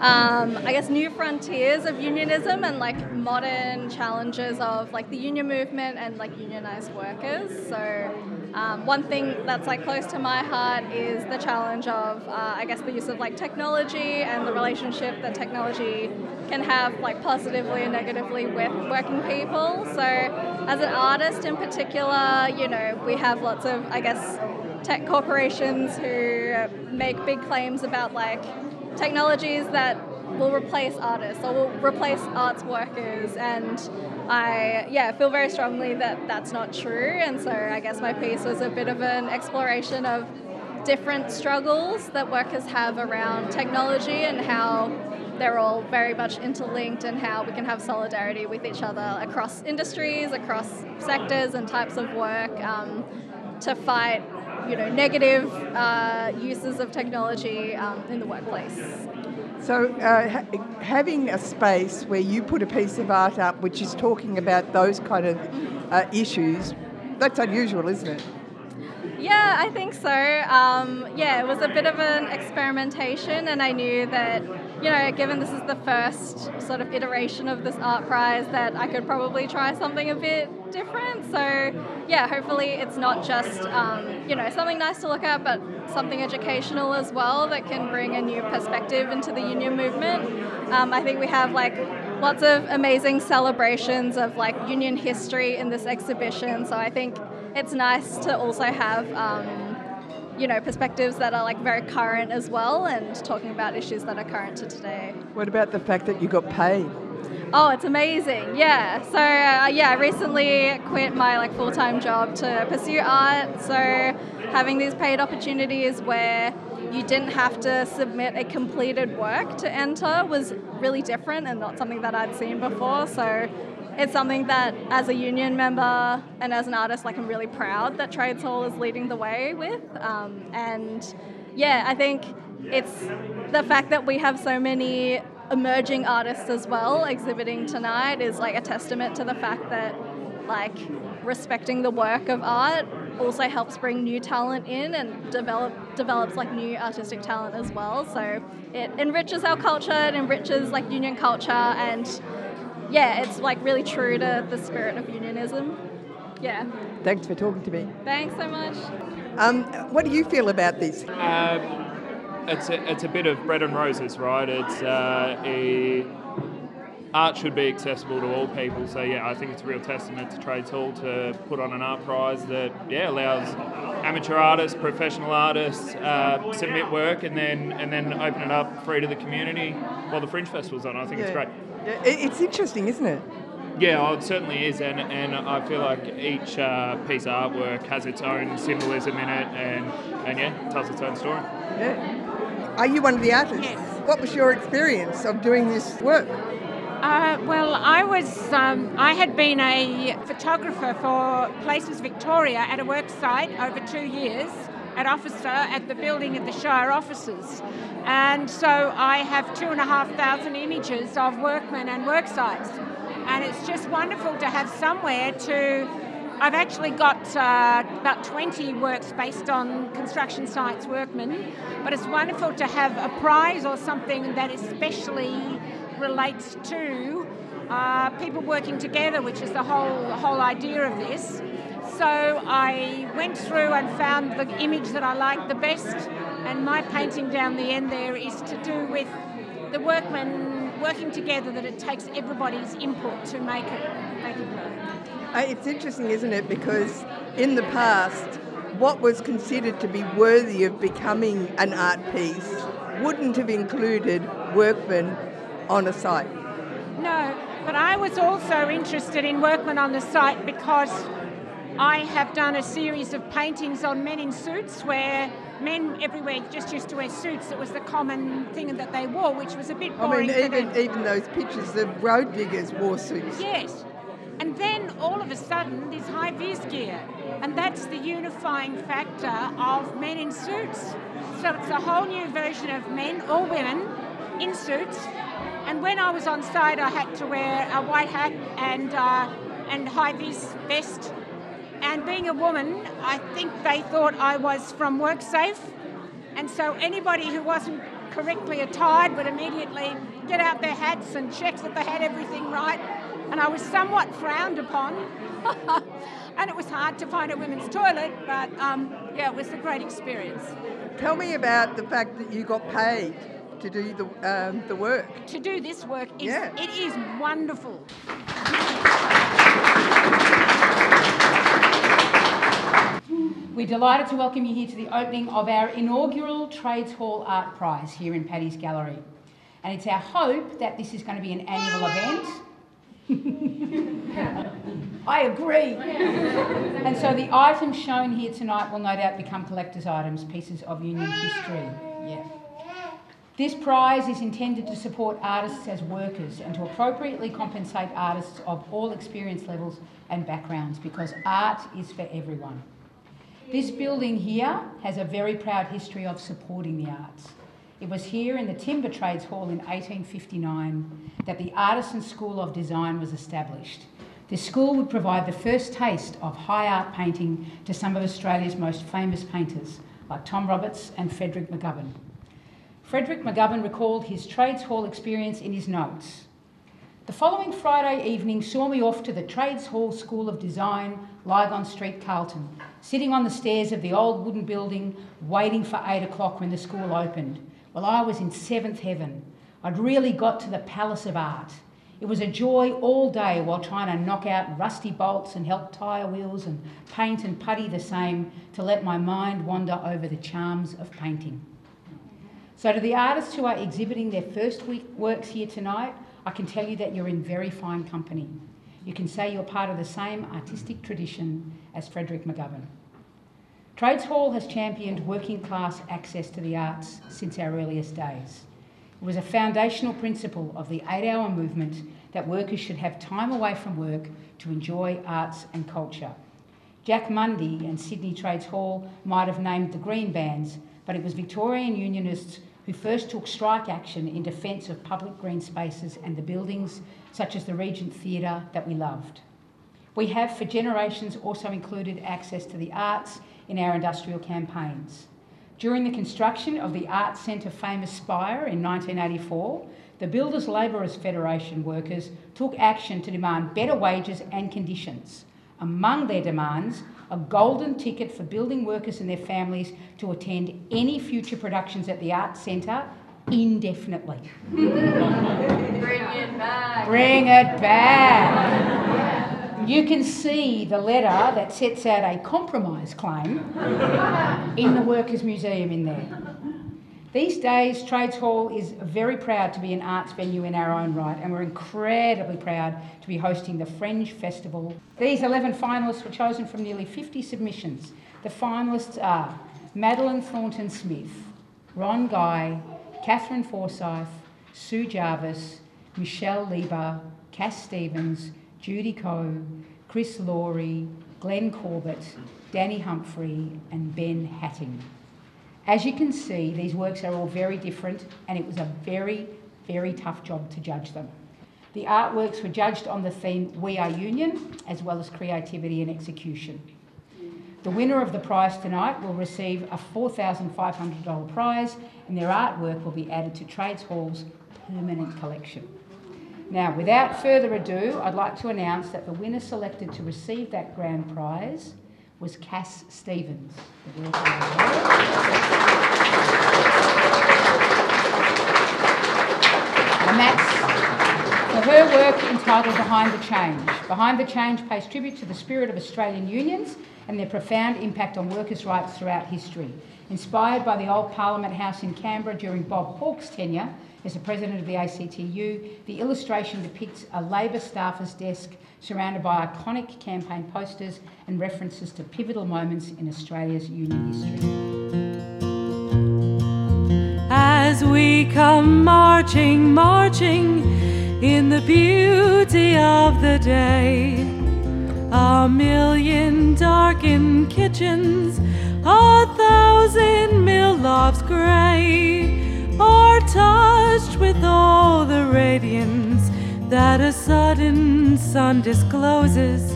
um, I guess new frontiers of unionism and like modern challenges of like the union movement and like unionized workers. So um, one thing that's like close to my heart is the challenge of uh, I guess the use of like technology and the relationship that technology can have like positively and negatively with working people. So as an artist in particular, you know, we have lots of I guess tech corporations who make big claims about like technologies that will replace artists or will replace arts workers. And I yeah feel very strongly that that's not true. And so I guess my piece was a bit of an exploration of different struggles that workers have around technology and how they're all very much interlinked and how we can have solidarity with each other across industries, across sectors and types of work um, to fight you know, negative uh, uses of technology um, in the workplace. So, uh, ha- having a space where you put a piece of art up which is talking about those kind of uh, issues, that's unusual, isn't it? Yeah, I think so. Um, yeah, it was a bit of an experimentation, and I knew that, you know, given this is the first sort of iteration of this art prize, that I could probably try something a bit different. So, yeah, hopefully it's not just, um, you know, something nice to look at, but something educational as well that can bring a new perspective into the union movement. Um, I think we have like lots of amazing celebrations of like union history in this exhibition, so I think it's nice to also have um, you know perspectives that are like very current as well and talking about issues that are current to today. What about the fact that you got paid? Oh it's amazing. Yeah. So uh, yeah i recently quit my like full-time job to pursue art. So having these paid opportunities where you didn't have to submit a completed work to enter was really different and not something that I'd seen before. So it's something that as a union member and as an artist like i'm really proud that trades hall is leading the way with um, and yeah i think it's the fact that we have so many emerging artists as well exhibiting tonight is like a testament to the fact that like respecting the work of art also helps bring new talent in and develop develops like new artistic talent as well. So it enriches our culture, it enriches like union culture and yeah, it's like really true to the spirit of unionism. Yeah. Thanks for talking to me. Thanks so much. Um, what do you feel about this? Um, it's a, it's a bit of bread and roses, right? It's uh, a art should be accessible to all people. So yeah, I think it's a real testament to Trades Hall to put on an art prize that yeah allows amateur artists, professional artists uh, submit work and then and then open it up free to the community while the Fringe Festival's on. I think it's great. Yeah, it- It's interesting, isn't it? Yeah, oh, it certainly is, and, and I feel like each uh, piece of artwork has its own symbolism in it, and, and yeah, tells its own story. Yeah. Are you one of the artists? What was your experience of doing this work? Uh, well, I was. Um, I had been a photographer for Places Victoria at a work site over two years at officer at the building of the Shire offices, and so I have two and a half thousand images of workmen and work sites, and it's just wonderful to have somewhere to. I've actually got uh, about 20 works based on construction sites workmen, but it's wonderful to have a prize or something that especially relates to uh, people working together, which is the whole the whole idea of this. So I went through and found the image that I liked the best, and my painting down the end there is to do with the workmen working together. That it takes everybody's input to make it make it work. Uh, it's interesting, isn't it? Because in the past, what was considered to be worthy of becoming an art piece wouldn't have included workmen on a site. No, but I was also interested in workmen on the site because I have done a series of paintings on men in suits where men everywhere just used to wear suits. It was the common thing that they wore, which was a bit boring. I mean, even even those pictures of road diggers wore suits. Yes. And then all of a sudden, this high vis gear. And that's the unifying factor of men in suits. So it's a whole new version of men or women in suits. And when I was on site, I had to wear a white hat and, uh, and high vis vest. And being a woman, I think they thought I was from WorkSafe. And so anybody who wasn't correctly attired would immediately get out their hats and check that they had everything right. And I was somewhat frowned upon. and it was hard to find a women's toilet, but um, yeah, it was a great experience. Tell me about the fact that you got paid to do the um, the work. To do this work is Yeah. it is wonderful. We're delighted to welcome you here to the opening of our inaugural Trades Hall Art Prize here in Paddy's Gallery. And it's our hope that this is going to be an annual event. I agree. and so the items shown here tonight will no doubt become collector's items, pieces of union history. Yeah. This prize is intended to support artists as workers and to appropriately compensate artists of all experience levels and backgrounds because art is for everyone. This building here has a very proud history of supporting the arts. It was here in the Timber Trades Hall in 1859 that the Artisan School of Design was established. This school would provide the first taste of high art painting to some of Australia's most famous painters, like Tom Roberts and Frederick McCubbin. Frederick McCubbin recalled his Trades Hall experience in his notes. The following Friday evening saw me off to the Trades Hall School of Design, Lygon Street, Carlton, sitting on the stairs of the old wooden building, waiting for eight o'clock when the school opened. Well, I was in seventh heaven. I'd really got to the palace of art. It was a joy all day while trying to knock out rusty bolts and help tyre wheels and paint and putty the same to let my mind wander over the charms of painting. So, to the artists who are exhibiting their first week works here tonight, I can tell you that you're in very fine company. You can say you're part of the same artistic tradition as Frederick McCubbin. Trades Hall has championed working class access to the arts since our earliest days. It was a foundational principle of the eight hour movement that workers should have time away from work to enjoy arts and culture. Jack Mundey and Sydney Trades Hall might have named the Green Bans, but it was Victorian Unionists who first took strike action in defence of public green spaces and the buildings, such as the Regent Theatre, that we loved. We have for generations also included access to the arts in our industrial campaigns. During the construction of the Arts Centre famous Spire in 1984, the Builders Labourers Federation workers took action to demand better wages and conditions. Among their demands, a golden ticket for building workers and their families to attend any future productions at the Arts Centre indefinitely. Bring it back. Bring it back. You can see the letter that sets out a compromise claim in the Workers' Museum in there. These days, Trades Hall is very proud to be an arts venue in our own right, and we're incredibly proud to be hosting the Fringe Festival. These 11 finalists were chosen from nearly 50 submissions. The finalists are Madeline Thornton Smith, Ron Guy, Catherine Forsyth, Sue Jarvis, Michelle Lieber, Cass Stevens, Judy Coe, Chris Laurie, Glenn Corbett, Danny Humphrey, and Ben Hatting. As you can see, these works are all very different, and it was a very, very tough job to judge them. The artworks were judged on the theme We Are Union, as well as creativity and execution. The winner of the prize tonight will receive a $4,500 prize, and their artwork will be added to Trades Hall's permanent collection. Now, without further ado, I'd like to announce that the winner selected to receive that grand prize was Cass Stevens. And that's for her work entitled Behind the Change. Behind the Change pays tribute to the spirit of Australian unions and their profound impact on workers' rights throughout history. Inspired by the old Parliament House in Canberra during Bob Hawke's tenure as the president of the ACTU, the illustration depicts a Labor staffer's desk surrounded by iconic campaign posters and references to pivotal moments in Australia's union history. As we come marching, marching in the beauty of the day, a million darkened kitchens, a thousand mill lofts grey, are touched with all the radiance that a sudden sun discloses.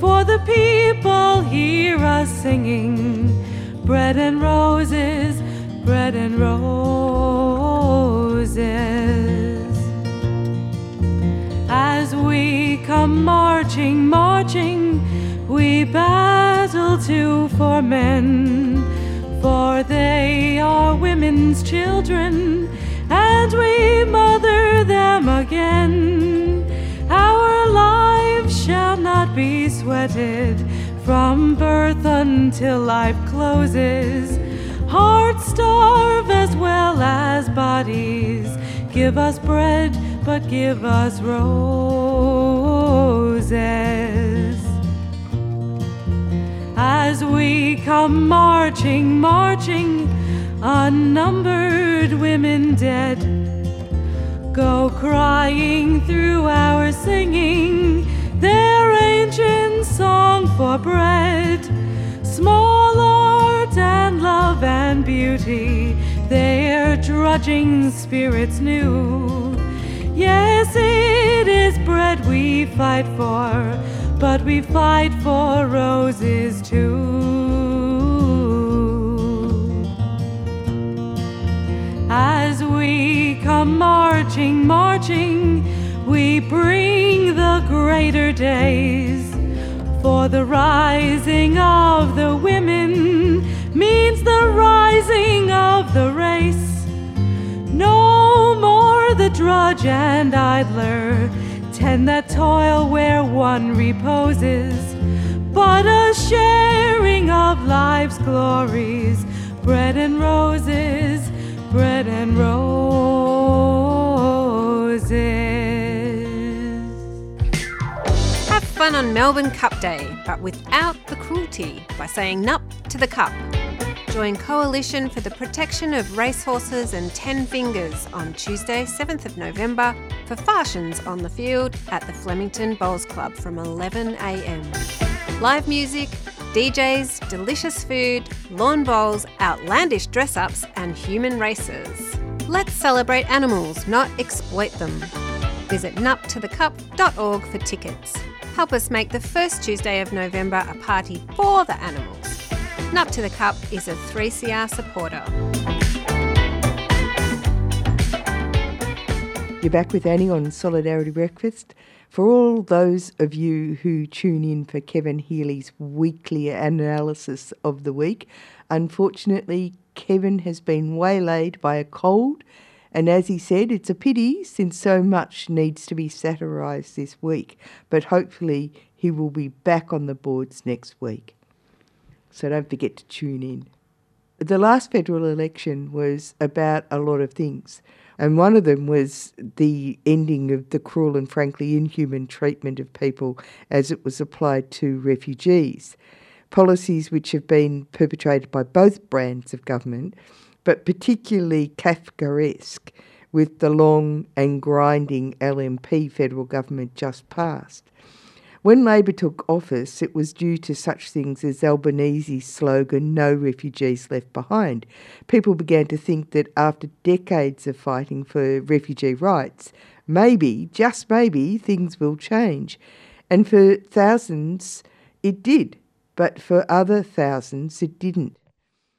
For the people hear us singing bread and roses, bread and roses. As we come marching, marching, we battle to for men, for they are women's children, and we mother them again. Our lives shall not be sweated from birth until life closes. Hearts starve as well as bodies. Give us bread, but give us roses. As we come marching, marching, unnumbered women dead go crying through our singing their ancient song for bread. Small art and love and beauty, their drudging spirits new. Yes, it is bread we fight for, but we fight for roses too. As we come marching, marching, we bring the greater days. For the rising of the women means the rising of the race. No more the drudge and idler tend that toil where one reposes, but a sharing of life's glories, bread and roses, bread and roses. Have fun on Melbourne Cup Day, but without the cruelty by saying nup to the cup. Join Coalition for the Protection of Racehorses and Ten Fingers on Tuesday, 7th of November for Farshins on the field at the Flemington Bowls Club from 11am. Live music, DJs, delicious food, lawn bowls, outlandish dress ups, and human races. Let's celebrate animals, not exploit them. Visit nuptothecup.org for tickets. Help us make the first Tuesday of November a party for the animals. Nup to the Cup is a 3CR supporter. You're back with Annie on Solidarity Breakfast. For all those of you who tune in for Kevin Healy's weekly analysis of the week, unfortunately, Kevin has been waylaid by a cold, and as he said, it's a pity since so much needs to be satirised this week, but hopefully he will be back on the boards next week. So don't forget to tune in. The last federal election was about a lot of things. And one of them was the ending of the cruel and frankly inhuman treatment of people as it was applied to refugees. Policies which have been perpetrated by both brands of government, but particularly Kafkaesque with the long and grinding LNP federal government just passed. When Labor took office, it was due to such things as Albanese's slogan, No Refugees Left Behind. People began to think that after decades of fighting for refugee rights, maybe, just maybe, things will change. And for thousands, it did, but for other thousands, it didn't.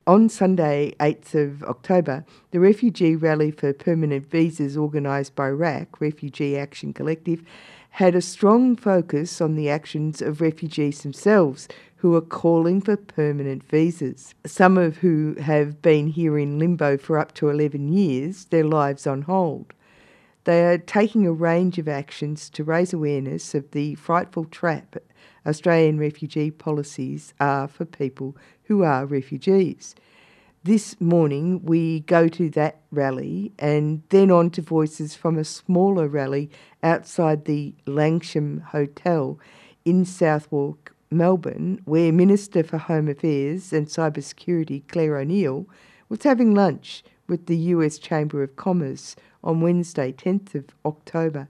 On Sunday, 8th of October, the refugee rally for permanent visas organised by RAC, Refugee Action Collective, had a strong focus on the actions of refugees themselves who are calling for permanent visas. Some of who have been here in limbo for up to 11 years, their lives on hold. They are taking a range of actions to raise awareness of the frightful trap Australian refugee policies are for people who are refugees. This morning, we go to that rally and then on to voices from a smaller rally outside the Langham Hotel in Southbank, Melbourne, where Minister for Home Affairs and Cybersecurity Clare O'Neil was having lunch with the US Chamber of Commerce on Wednesday, 10th of October.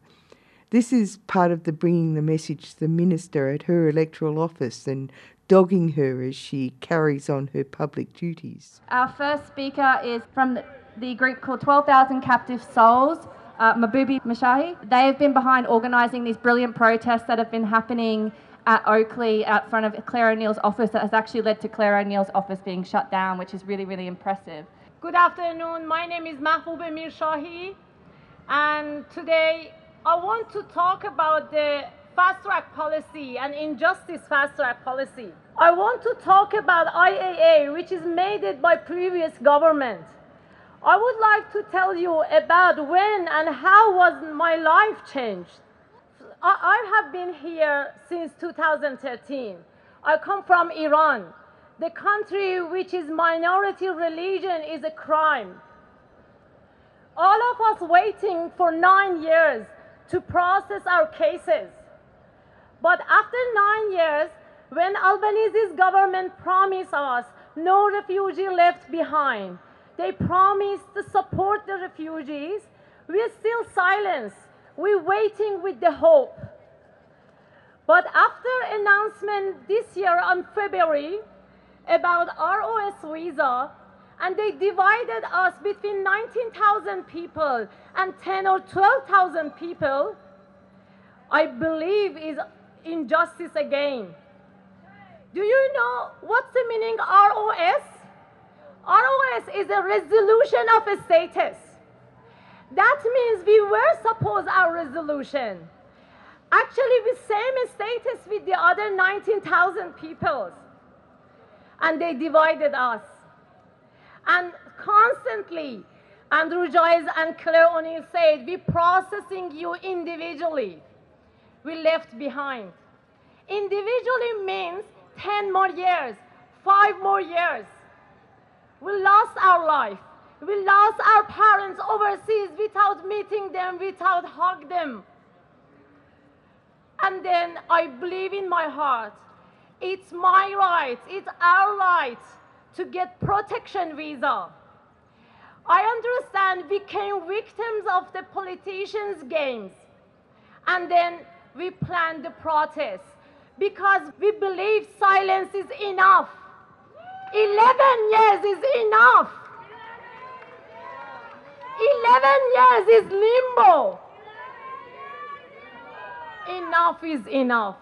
This is part of the bringing the message to the minister at her electoral office and dogging her as she carries on her public duties. Our first speaker is from the, the group called 12,000 Captive Souls, uh, Mabubi Mashahi. They have been behind organising these brilliant protests that have been happening at Oakleigh out front of Clare O'Neil's office that has actually led to Clare O'Neil's office being shut down, which is really, really impressive. Good afternoon. My name is Mahbub Emir Shahi, and today I want to talk about the fast track policy and injustice fast track policy. I want to talk about IAA, which is made it by previous government. I would like to tell you about when and how was my life changed. I, I have been here since 2013. I come from Iran. The country which is minority religion is a crime. All of us waiting for nine years to process our cases. But after nine years, when Albanese's government promised us no refugee left behind, they promised to support the refugees, we're still silent. We're waiting with the hope. But after announcement this year on February about ROS visa, and they divided us between 19,000 people and 10 or 12,000 people, I believe is injustice again. Do you know what's the meaning ROS? ROS is a resolution of a status. That means we were supposed our resolution. Actually, we same status with the other 19,000 people. And they divided us. And constantly, Andrew Giles and Clare O'Neil said, we're processing you individually. We left behind. Individually means 10 more years, five more years. We lost our life. We lost our parents overseas without meeting them, without hug them. And then I believe in my heart, it's my right, it's our right to get protection visa. I understand we became victims of the politicians' games. And then we planned the protest. because we believe silence is enough. 11 years is enough. 11 years is limbo. Enough is enough.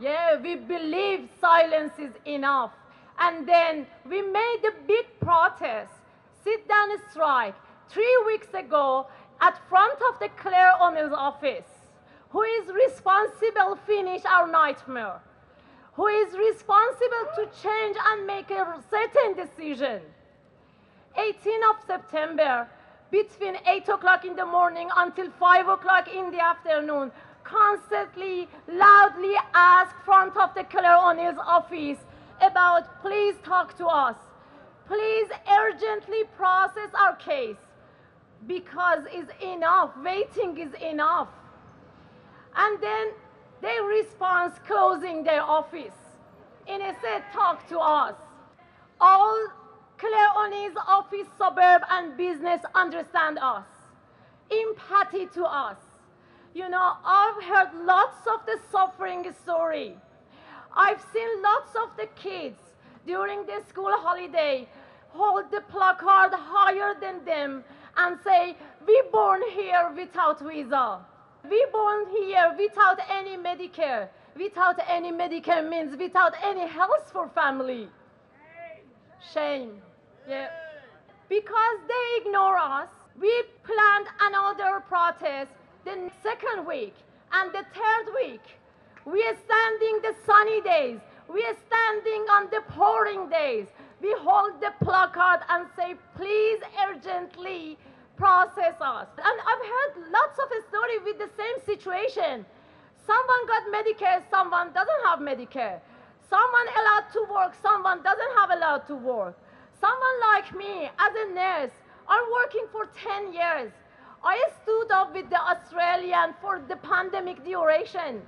Yeah, we believe silence is enough. And then we made a big protest, sit down strike, three weeks ago at front of the Clare O'Neil's office. Who is responsible finish our nightmare? Who is responsible to change and make a certain decision? 18th of September, between 8 o'clock in the morning until 5 o'clock in the afternoon, constantly, loudly ask front of the Clare O'Neil's office about please talk to us. Please urgently process our case because it's enough. Waiting is enough. And then they respond closing their office. And they said, talk to us. All Clare O'Neil's office, suburb, and business understand us. Empathy to us. You know, I've heard lots of the suffering story. I've seen lots of the kids during the school holiday hold the placard higher than them and say, we born here without visa. We born here without any Medicare. Without any Medicare means without any health for family. Shame. Yeah. Because they ignore us, we planned another protest the second week and the third week. We are standing the sunny days. We are standing on the pouring days. We hold the placard and say, please urgently process us. And I've heard lots of stories with the same situation. Someone got Medicare, someone doesn't have Medicare. Someone allowed to work, someone doesn't have allowed to work. Someone like me, as a nurse, I'm working for 10 years. I stood up with the Australian for the pandemic duration.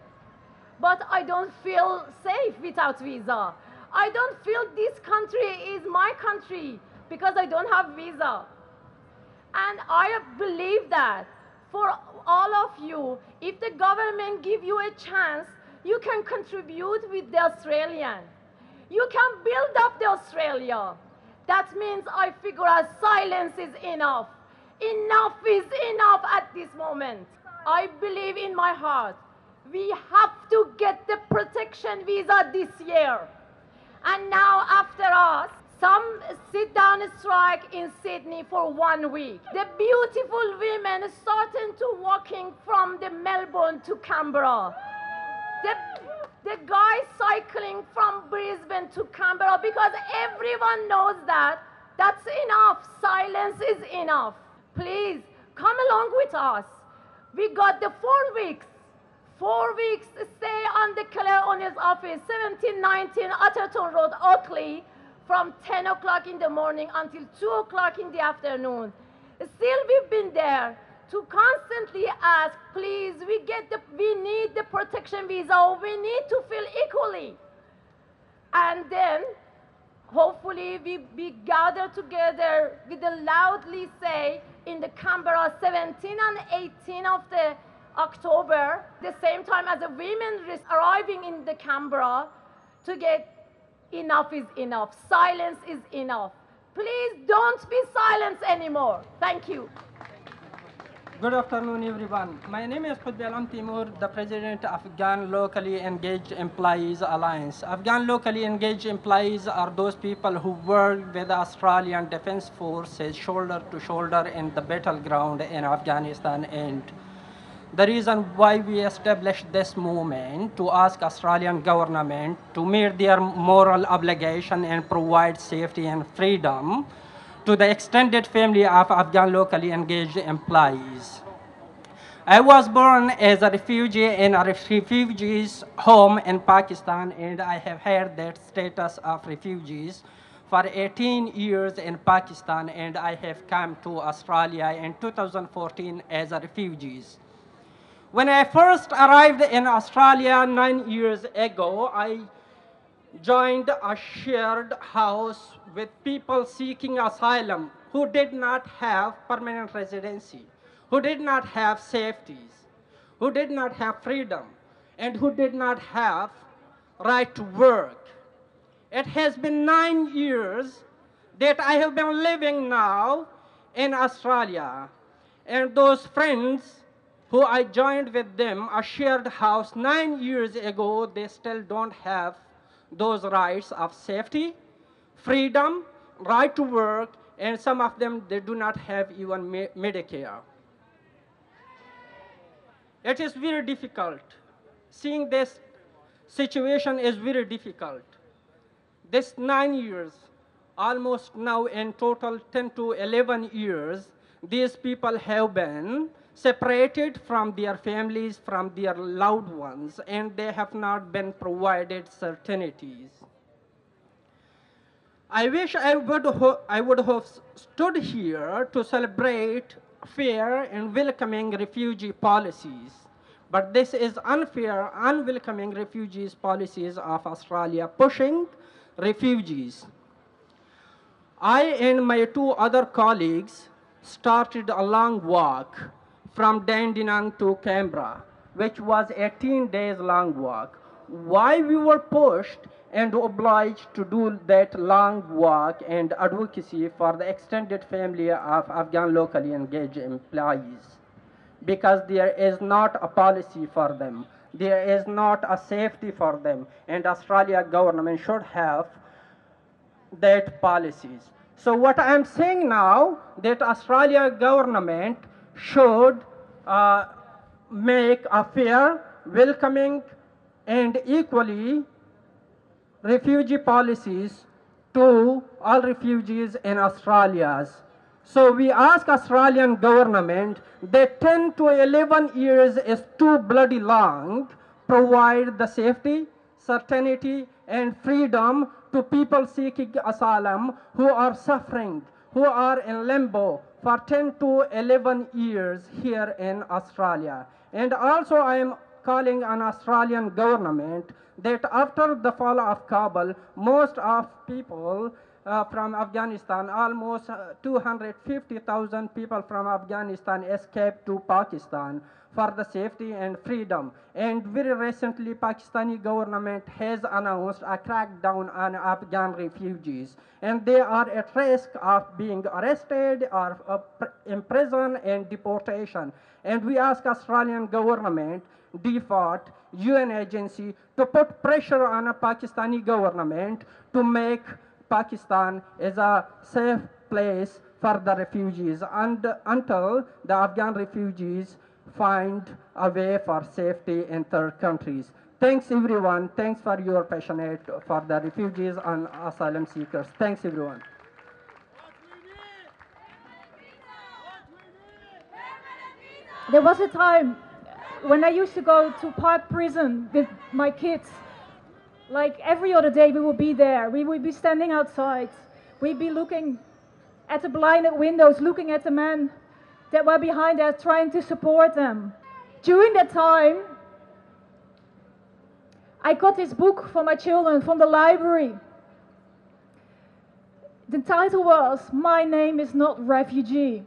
But I don't feel safe without visa. I don't feel this country is my country because I don't have visa. And I believe that for all of you, if the government give you a chance, you can contribute with the Australian. You can build up the Australia. That means I figure out silence is enough. Enough is enough at this moment. I believe in my heart. We have to get the protection visa this year. And now after us, some sit down strike in Sydney for one week. The beautiful women starting to walking from the Melbourne to Canberra. The, the guy cycling from Brisbane to Canberra because everyone knows that that's enough. Silence is enough. Please come along with us. We got the four weeks. Four weeks stay on the Clare O'Neil's office, 1719 Atherton Road, Oakleigh, from 10 o'clock in the morning until 2 o'clock in the afternoon. Still, we've been there to constantly ask, please, we get the, we need the protection visa, we need to feel equally. And then, hopefully, we, we gather together with the loudly say in the Canberra 17 and 18 of the October, the same time as the women arriving in the Canberra to get enough is enough. Silence is enough. Please don't be silent anymore. Thank you. Good afternoon, everyone. My name is Qudbelam Timur, the president of Afghan Locally Engaged Employees Alliance. Afghan locally engaged employees are those people who work with the Australian Defence Forces shoulder to shoulder in the battleground in Afghanistan and the reason why we established this movement to ask Australian government to meet their moral obligation and provide safety and freedom to the extended family of Afghan locally engaged employees. I was born as a refugee in a refugee's home in Pakistan and I have had that status of refugees for 18 years in Pakistan and I have come to Australia in 2014 as a refugee. When I first arrived in Australia nine years ago, I joined a shared house with people seeking asylum who did not have permanent residency, who did not have safeties, who did not have freedom. and who did not have right to work. It has been nine years that I have been living now in Australia. And those friends who I joined with them a shared house nine years ago, they still don't have those rights of safety, freedom, right to work, and some of them, they do not have even Medicare. It is very difficult. Seeing this situation is very difficult. This nine years, almost now in total 10 to 11 years, these people have been separated from their families, from their loved ones, and they have not been provided certainties. I wish I would, I would have stood here to celebrate fair and welcoming refugee policies. But this is unfair, unwelcoming refugees policies of Australia pushing refugees. I and my two other colleagues started a long walk from Dandenong to Canberra, which was 18 days long walk. Why we were pushed and obliged to do that long walk and advocacy for the extended family of Afghan locally engaged employees because there is not a policy for them. There is not a safety for them and Australia government should have that policies. So what I'm saying now that Australia government should uh, make a fair, welcoming, and equally refugee policies to all refugees in Australia. So we ask Australian government that 10 to 11 years is too bloody long, provide the safety, certainty, and freedom to people seeking asylum who are suffering, who are in limbo, for 10 to 11 years here in Australia. And also I am calling on Australian government that after the fall of Kabul, most of people uh, from Afghanistan, almost uh, 250,000 people from Afghanistan escaped to Pakistan for the safety and freedom. And very recently, Pakistani government has announced a crackdown on Afghan refugees. And they are at risk of being arrested or uh, imprisoned and deportation. And we ask Australian government, DFAT, UN agency, to put pressure on a Pakistani government to make Pakistan as a safe place for the refugees and until the Afghan refugees find a way for safety in third countries. Thanks everyone. Thanks for your passionate for the refugees and asylum seekers. Thanks everyone. There was a time when I used to go to Park Prison with my kids. Like every other day, we would be there. We would be standing outside. We'd be looking at the blinded windows, looking at the men that were behind us trying to support them. During that time, I got this book for my children from the library. The title was My Name is Not Refugee.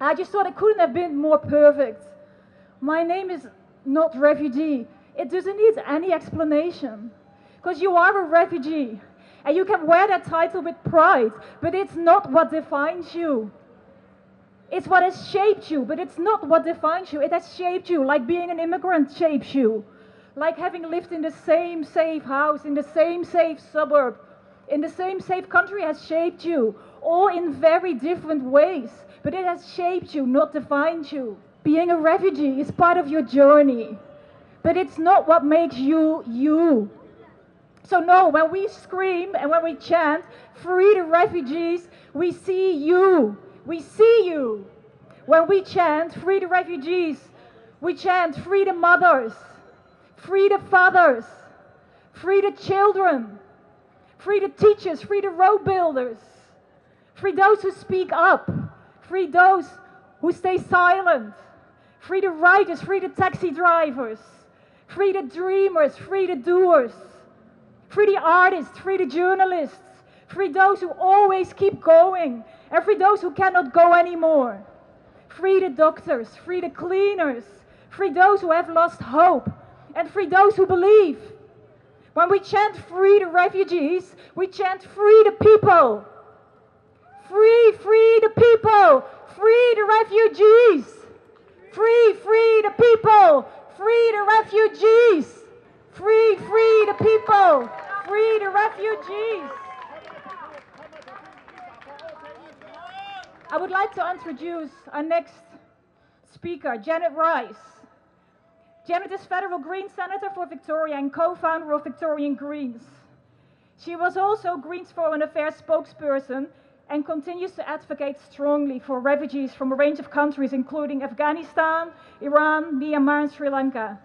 I just thought it couldn't have been more perfect. My name is not refugee. It doesn't need any explanation. Because you are a refugee. And you can wear that title with pride, but it's not what defines you. It's what has shaped you, but it's not what defines you. It has shaped you, like being an immigrant shapes you, like having lived in the same safe house, in the same safe suburb, in the same safe country has shaped you, all in very different ways. But it has shaped you, not defined you. Being a refugee is part of your journey, but it's not what makes you you. So, no, when we scream and when we chant, free the refugees, we see you. We see you. When we chant, free the refugees, we chant, free the mothers, free the fathers, free the children, free the teachers, free the road builders, free those who speak up, free those who stay silent, free the writers, free the taxi drivers, free the dreamers, free the doers, free the artists, free the journalists, free those who always keep going, and those who cannot go anymore. Free the doctors, free the cleaners, free those who have lost hope, and free those who believe. When we chant free the refugees, we chant free the people. Free, free the people. Free the refugees. Free, free the people. Free the refugees. Free, free the people. Free the refugees. I would like to introduce our next speaker, Janet Rice. Janet is Federal Green Senator for Victoria and co-founder of Victorian Greens. She was also Greens Foreign Affairs spokesperson and continues to advocate strongly for refugees from a range of countries, including Afghanistan, Iran, Myanmar, and Sri Lanka.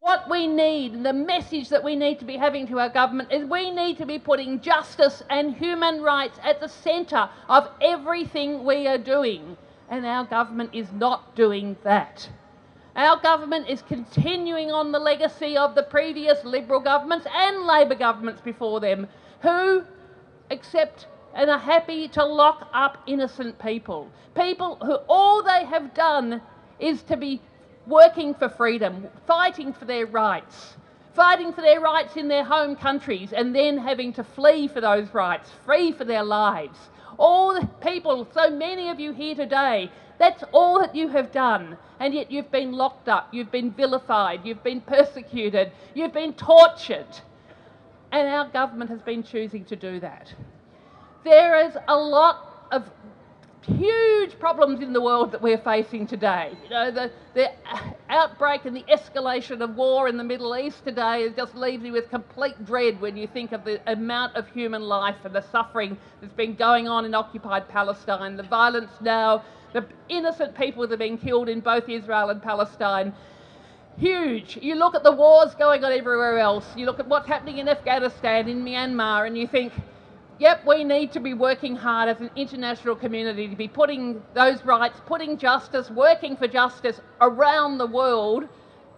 What we need, the message that we need to be having to our government, is we need to be putting justice and human rights at the centre of everything we are doing. And our government is not doing that. Our government is continuing on the legacy of the previous Liberal governments and Labor governments before them, who accept and are happy to lock up innocent people. People who all they have done is to be working for freedom, fighting for their rights, fighting for their rights in their home countries, and then having to flee for those rights, flee for their lives. All the people, so many of you here today, that's all that you have done. And yet you've been locked up, you've been vilified, you've been persecuted, you've been tortured. And our government has been choosing to do that. There is a lot of huge problems in the world that we're facing today. You know, the, the outbreak and the escalation of war in the Middle East today just leaves you with complete dread when you think of the amount of human life and the suffering that's been going on in occupied Palestine, the violence now, the innocent people that are being killed in both Israel and Palestine. Huge. You look at the wars going on everywhere else, you look at what's happening in Afghanistan, in Myanmar, and you think, yep, we need to be working hard as an international community to be putting those rights, putting justice, working for justice around the world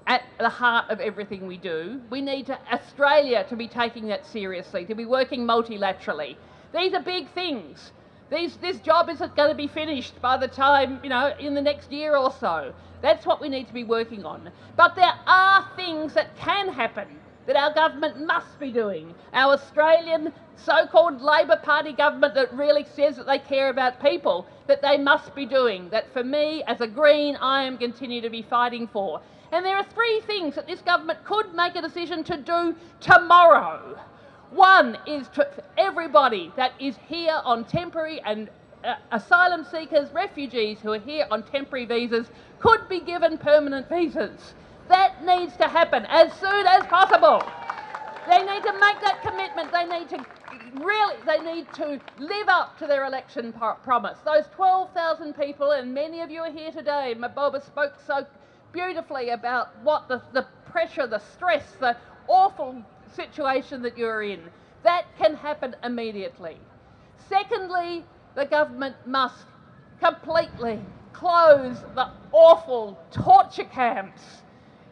at the heart of everything we do. We need to, Australia to be taking that seriously, to be working multilaterally. These are big things. These, this job isn't going to be finished by the time, you know, in the next year or so. That's what we need to be working on. But there are things that can happen that our government must be doing. Our Australian so called Labor Party government that really says that they care about people, that they must be doing. That for me, as a Green, I am continue to be fighting for. And there are three things that this government could make a decision to do tomorrow. One is to everybody that is here on temporary and uh, asylum seekers, refugees who are here on temporary visas could be given permanent visas. That needs to happen as soon as possible. They need to make that commitment. They need to really, they need to live up to their election promise. Those 12,000 people, and many of you are here today. Maboba spoke so beautifully about what the, the pressure, the stress, the awful situation that you're in. That can happen immediately. Secondly, the government must completely close the awful torture camps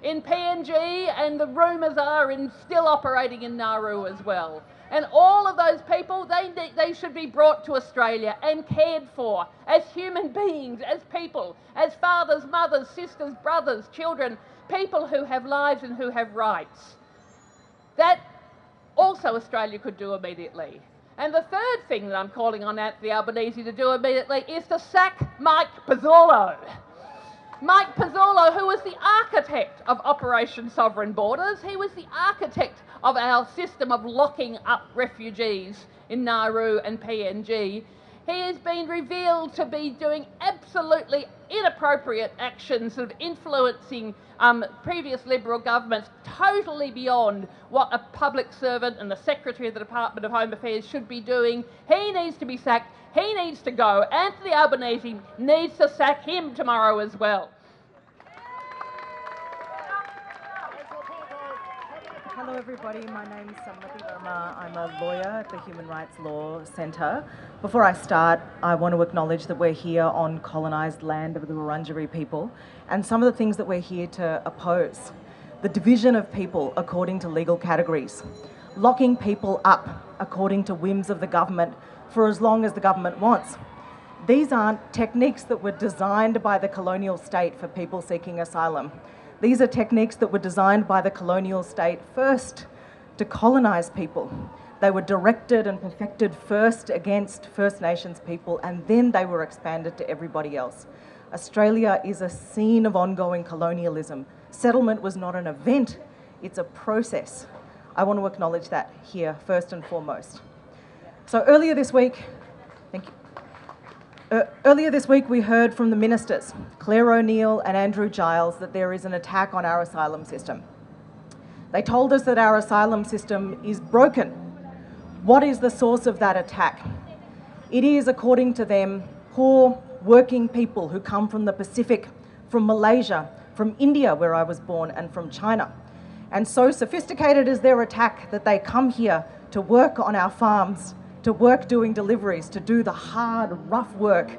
in PNG, and the rumours are in still operating in Nauru as well. And all of those people, they, they should be brought to Australia and cared for as human beings, as people, as fathers, mothers, sisters, brothers, children, people who have lives and who have rights. That also Australia could do immediately. And the third thing that I'm calling on Anthony Albanese to do immediately is to sack Mike Pezzullo. Mike Pezzullo, who was the architect of Operation Sovereign Borders, he was the architect of our system of locking up refugees in Nauru and PNG. He has been revealed to be doing absolutely inappropriate actions of influencing um, previous Liberal governments totally beyond what a public servant and the Secretary of the Department of Home Affairs should be doing. He needs to be sacked. He needs to go. Anthony Albanese needs to sack him tomorrow as well. Hello, everybody. My name is Sanmati Verma. I'm a lawyer at the Human Rights Law Centre. Before I start, I want to acknowledge that we're here on colonised land of the Wurundjeri people and some of the things that we're here to oppose. The division of people according to legal categories, locking people up according to whims of the government for as long as the government wants. These aren't techniques that were designed by the colonial state for people seeking asylum. These are techniques that were designed by the colonial state first to colonise people. They were directed and perfected first against First Nations people, and then they were expanded to everybody else. Australia is a scene of ongoing colonialism. Settlement was not an event, it's a process. I want to acknowledge that here, first and foremost. So, earlier this week, thank you. Uh, earlier this week, we heard from the ministers, Clare O'Neil and Andrew Giles, that there is an attack on our asylum system. They told us that our asylum system is broken. What is the source of that attack? It is, according to them, poor working people who come from the Pacific, from Malaysia, from India, where I was born, and from China. And so sophisticated is their attack that they come here to work on our farms, to work doing deliveries, to do the hard, rough work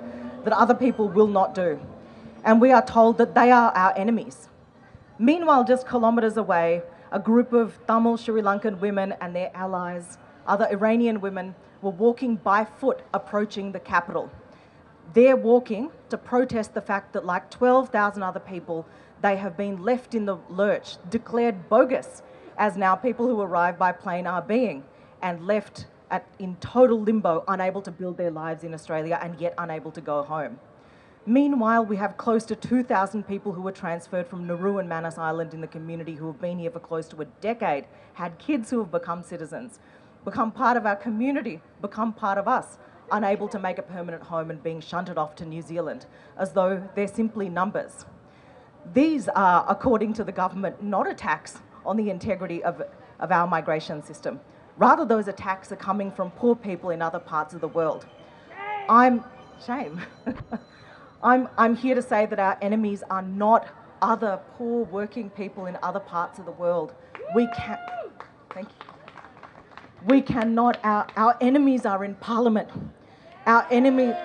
that other people will not do. And we are told that they are our enemies. Meanwhile, just kilometres away, a group of Tamil Sri Lankan women and their allies, other Iranian women, were walking by foot approaching the capital. They're walking to protest the fact that, like 12,000 other people, they have been left in the lurch, declared bogus, as now people who arrive by plane are being, and left at, in total limbo, unable to build their lives in Australia and yet unable to go home. Meanwhile, we have close to 2,000 people who were transferred from Nauru and Manus Island in the community who have been here for close to a decade, had kids who have become citizens, become part of our community, become part of us, unable to make a permanent home and being shunted off to New Zealand as though they're simply numbers. These are, according to the government, not attacks on the integrity of, of our migration system. Rather, those attacks are coming from poor people in other parts of the world. I'm, shame. I'm, I'm here to say that our enemies are not other poor working people in other parts of the world. We can thank you. We cannot, our, our enemies are in Parliament. Our enemy,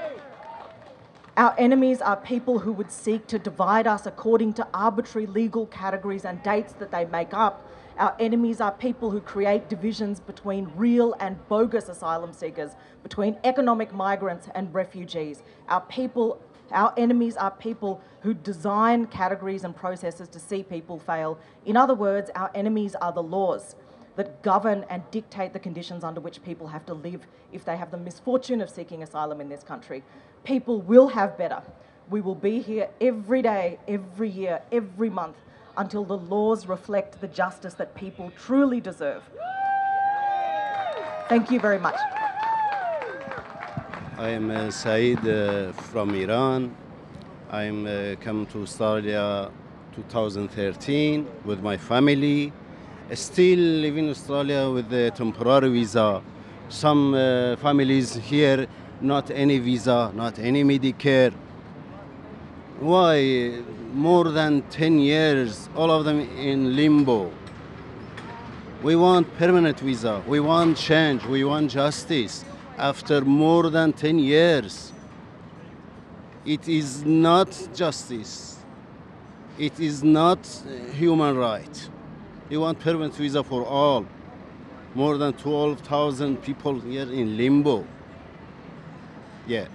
our enemies are people who would seek to divide us according to arbitrary legal categories and dates that they make up. Our enemies are people who create divisions between real and bogus asylum seekers, between economic migrants and refugees. Our people, our enemies are people who design categories and processes to see people fail. In other words, our enemies are the laws that govern and dictate the conditions under which people have to live if they have the misfortune of seeking asylum in this country. People will have better. We will be here every day, every year, every month until the laws reflect the justice that people truly deserve. Thank you very much. I am uh, Saeed uh, from Iran. I'm uh, come to Australia 2013 with my family. Still live in Australia with the temporary visa. Some uh, families here, not any visa, not any Medicare. Why? More than 10 years, all of them in limbo. We want permanent visa. We want change. We want justice. After more than 10 years, it is not justice. It is not uh, human right. We want permanent visa for all. More than 12,000 people here in limbo. Yeah.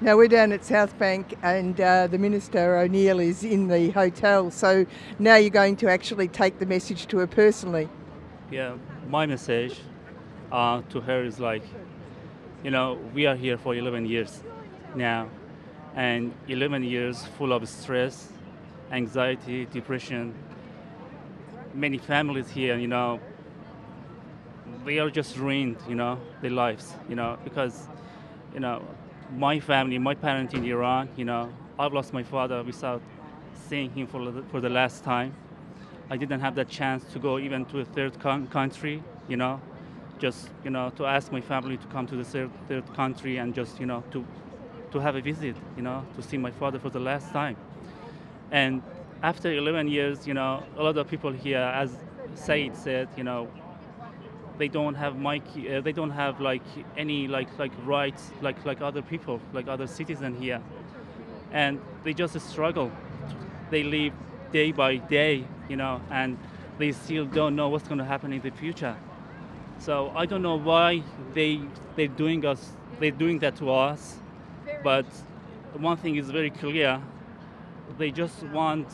Now we're down at Southbank, and uh, the Minister O'Neil is in the hotel. So now you're going to actually take the message to her personally. Yeah, my message uh, to her is like, you know, we are here for 11 years now, and 11 years full of stress, anxiety, depression. Many families here, you know, they are just ruined, you know, their lives, you know, because, you know, my family, my parents in Iran, you know, I've lost my father without seeing him for the, for the last time. I didn't have that chance to go even to a third con- country, you know, just, you know, to ask my family to come to the third, third country and just, you know, to, to have a visit, you know, to see my father for the last time. And after 11 years, you know, a lot of people here, as Saeed said, you know, they don't have my, uh, they don't have like any like like rights like like other people, like other citizens here, and they just struggle. They live day by day, you know, and they still don't know what's going to happen in the future. So I don't know why they they're doing us they're doing that to us, but one thing is very clear: they just want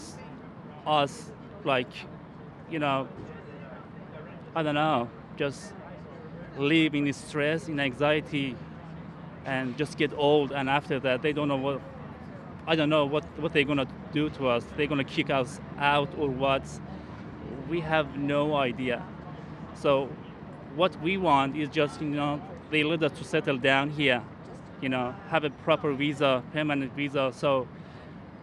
us like, you know, I don't know, just live in stress, in anxiety, and just get old. And after that, they don't know what, I don't know what, what they're gonna do to us. They're gonna kick us out or what. We have no idea. So what we want is just, you know, they let us to settle down here, you know, have a proper visa, permanent visa, so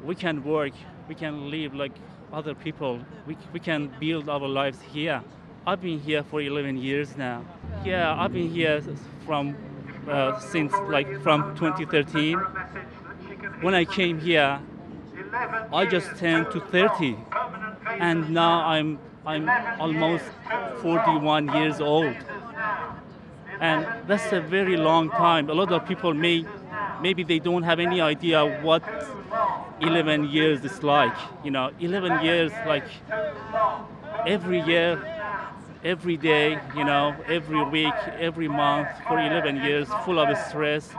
we can work, we can live like other people, we, we can build our lives here. I've been here for 11 years now. Yeah, I've been here from uh, since like from 2013. When I came here, I just turned to 30, and now I'm I'm almost 41 years old, and that's a very long time. A lot of people may maybe they don't have any idea what 11 years is like. You know, 11 years like every year every day, you know, every week, every month for 11 years, full of stress.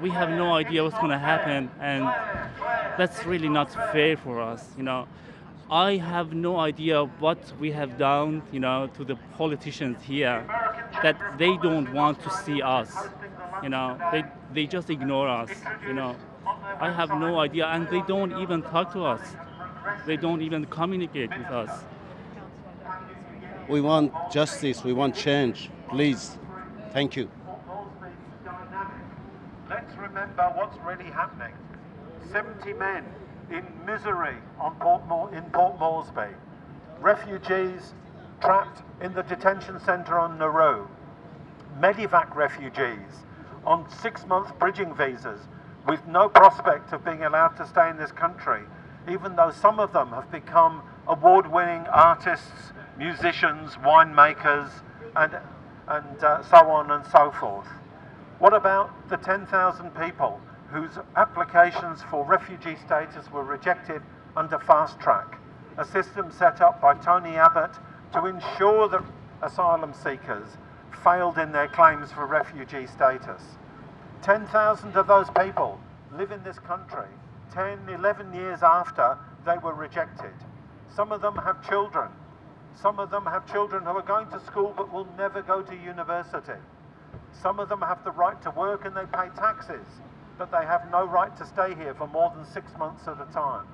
We have no idea what's going to happen, and that's really not fair for us, you know. I have no idea what we have done, you know, to the politicians here, that they don't want to see us, you know. They they just ignore us, you know. I have no idea, and they don't even talk to us. They don't even communicate with us. We want justice, we want change. Please. Thank you. Let's remember what's really happening. 70 men in misery on Port in Port Moresby. Refugees trapped in the detention centre on Nauru. Medivac refugees on six month bridging visas with no prospect of being allowed to stay in this country, even though some of them have become award winning artists, musicians, winemakers, and, and uh, so on and so forth. What about the 10,000 people whose applications for refugee status were rejected under fast track, a system set up by Tony Abbott to ensure that asylum seekers failed in their claims for refugee status? 10,000 of those people live in this country 10, 11 years after they were rejected. Some of them have children. Some of them have children who are going to school but will never go to university. Some of them have the right to work and they pay taxes, but they have no right to stay here for more than six months at a time.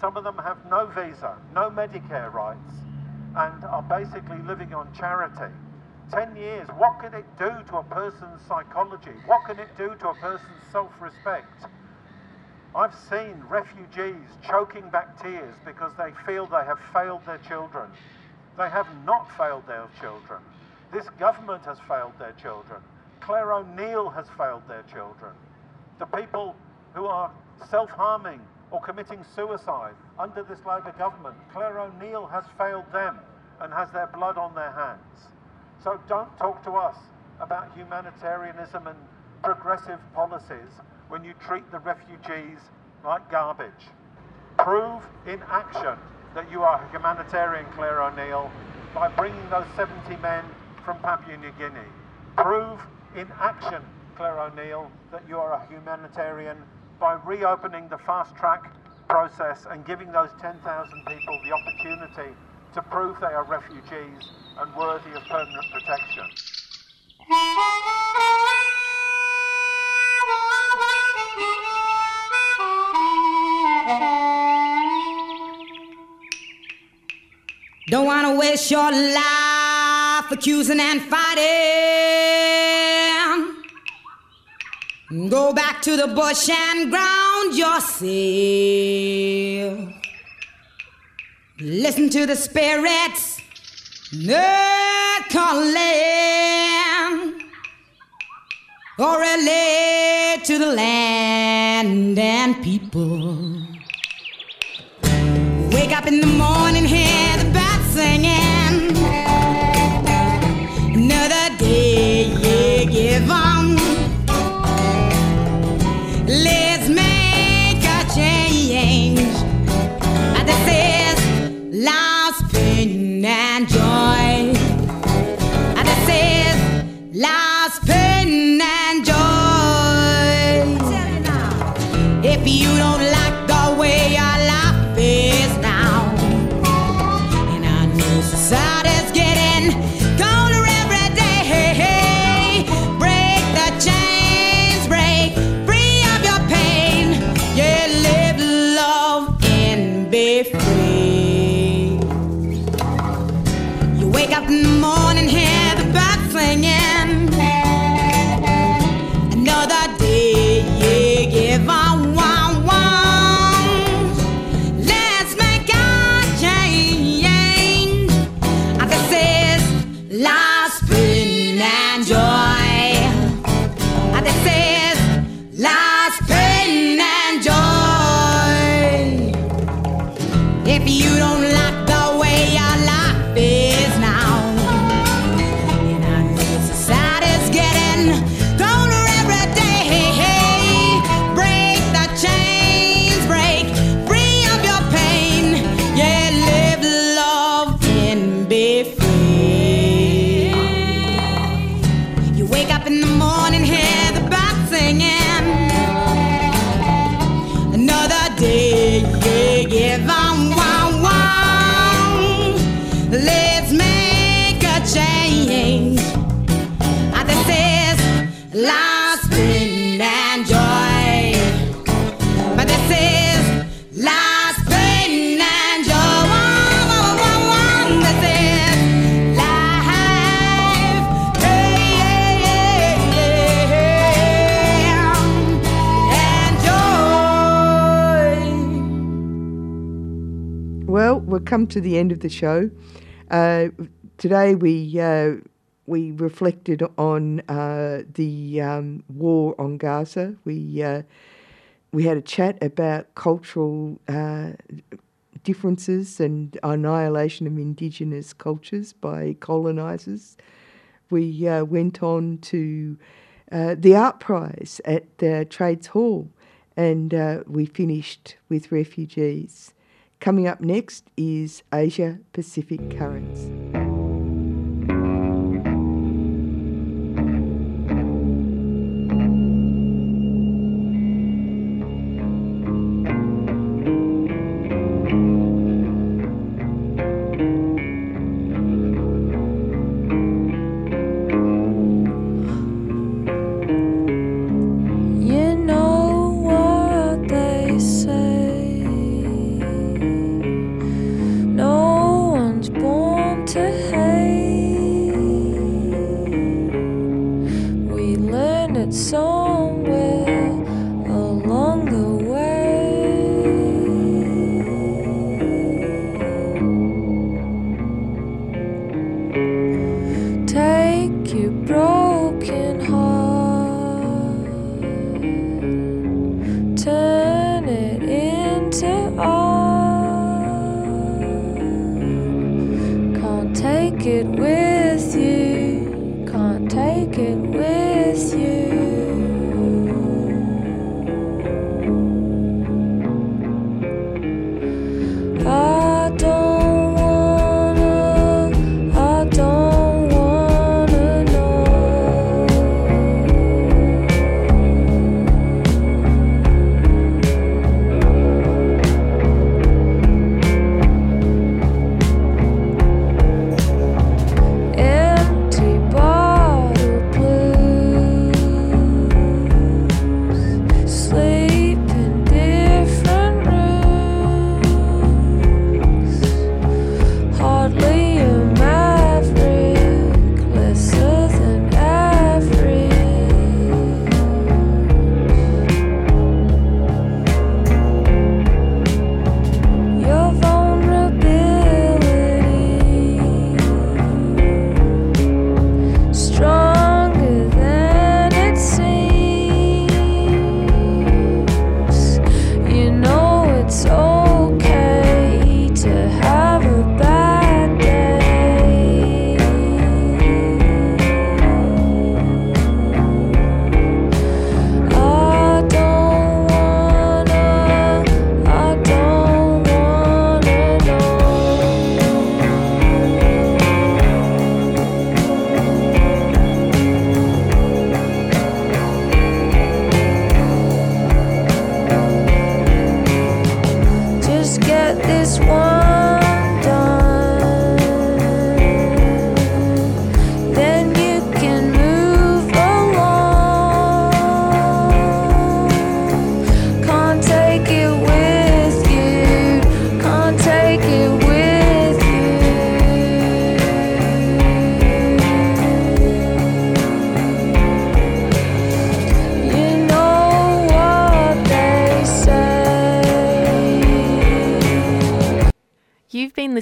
Some of them have no visa, no Medicare rights, and are basically living on charity. 10 years, what can it do to a person's psychology? What can it do to a person's self respect? I've seen refugees choking back tears because they feel they have failed their children. They have not failed their children. This government has failed their children. Clare O'Neil has failed their children. The people who are self harming or committing suicide under this Labour government, Clare O'Neil has failed them and has their blood on their hands. So don't talk to us about humanitarianism and progressive policies when you treat the refugees like garbage. Prove in action that you are a humanitarian, Clare O'Neil, by bringing those 70 men from Papua New Guinea. Prove in action, Clare O'Neil, that you are a humanitarian by reopening the fast track process and giving those 10,000 people the opportunity to prove they are refugees and worthy of permanent protection. Don't wanna waste your life accusing and fighting. Go back to the bush and ground yourself. Listen to the spirits, they're calling. Or relate to the land and people. Wake up in the morning, hear come to the end of the show. Uh, today we uh, we reflected on uh, the um, war on Gaza. We uh, we had a chat about cultural uh, differences and annihilation of indigenous cultures by colonisers. We uh, went on to the art prize at the Trades Hall, and we finished with refugees. Coming up next is Asia Pacific Currents. wrong way.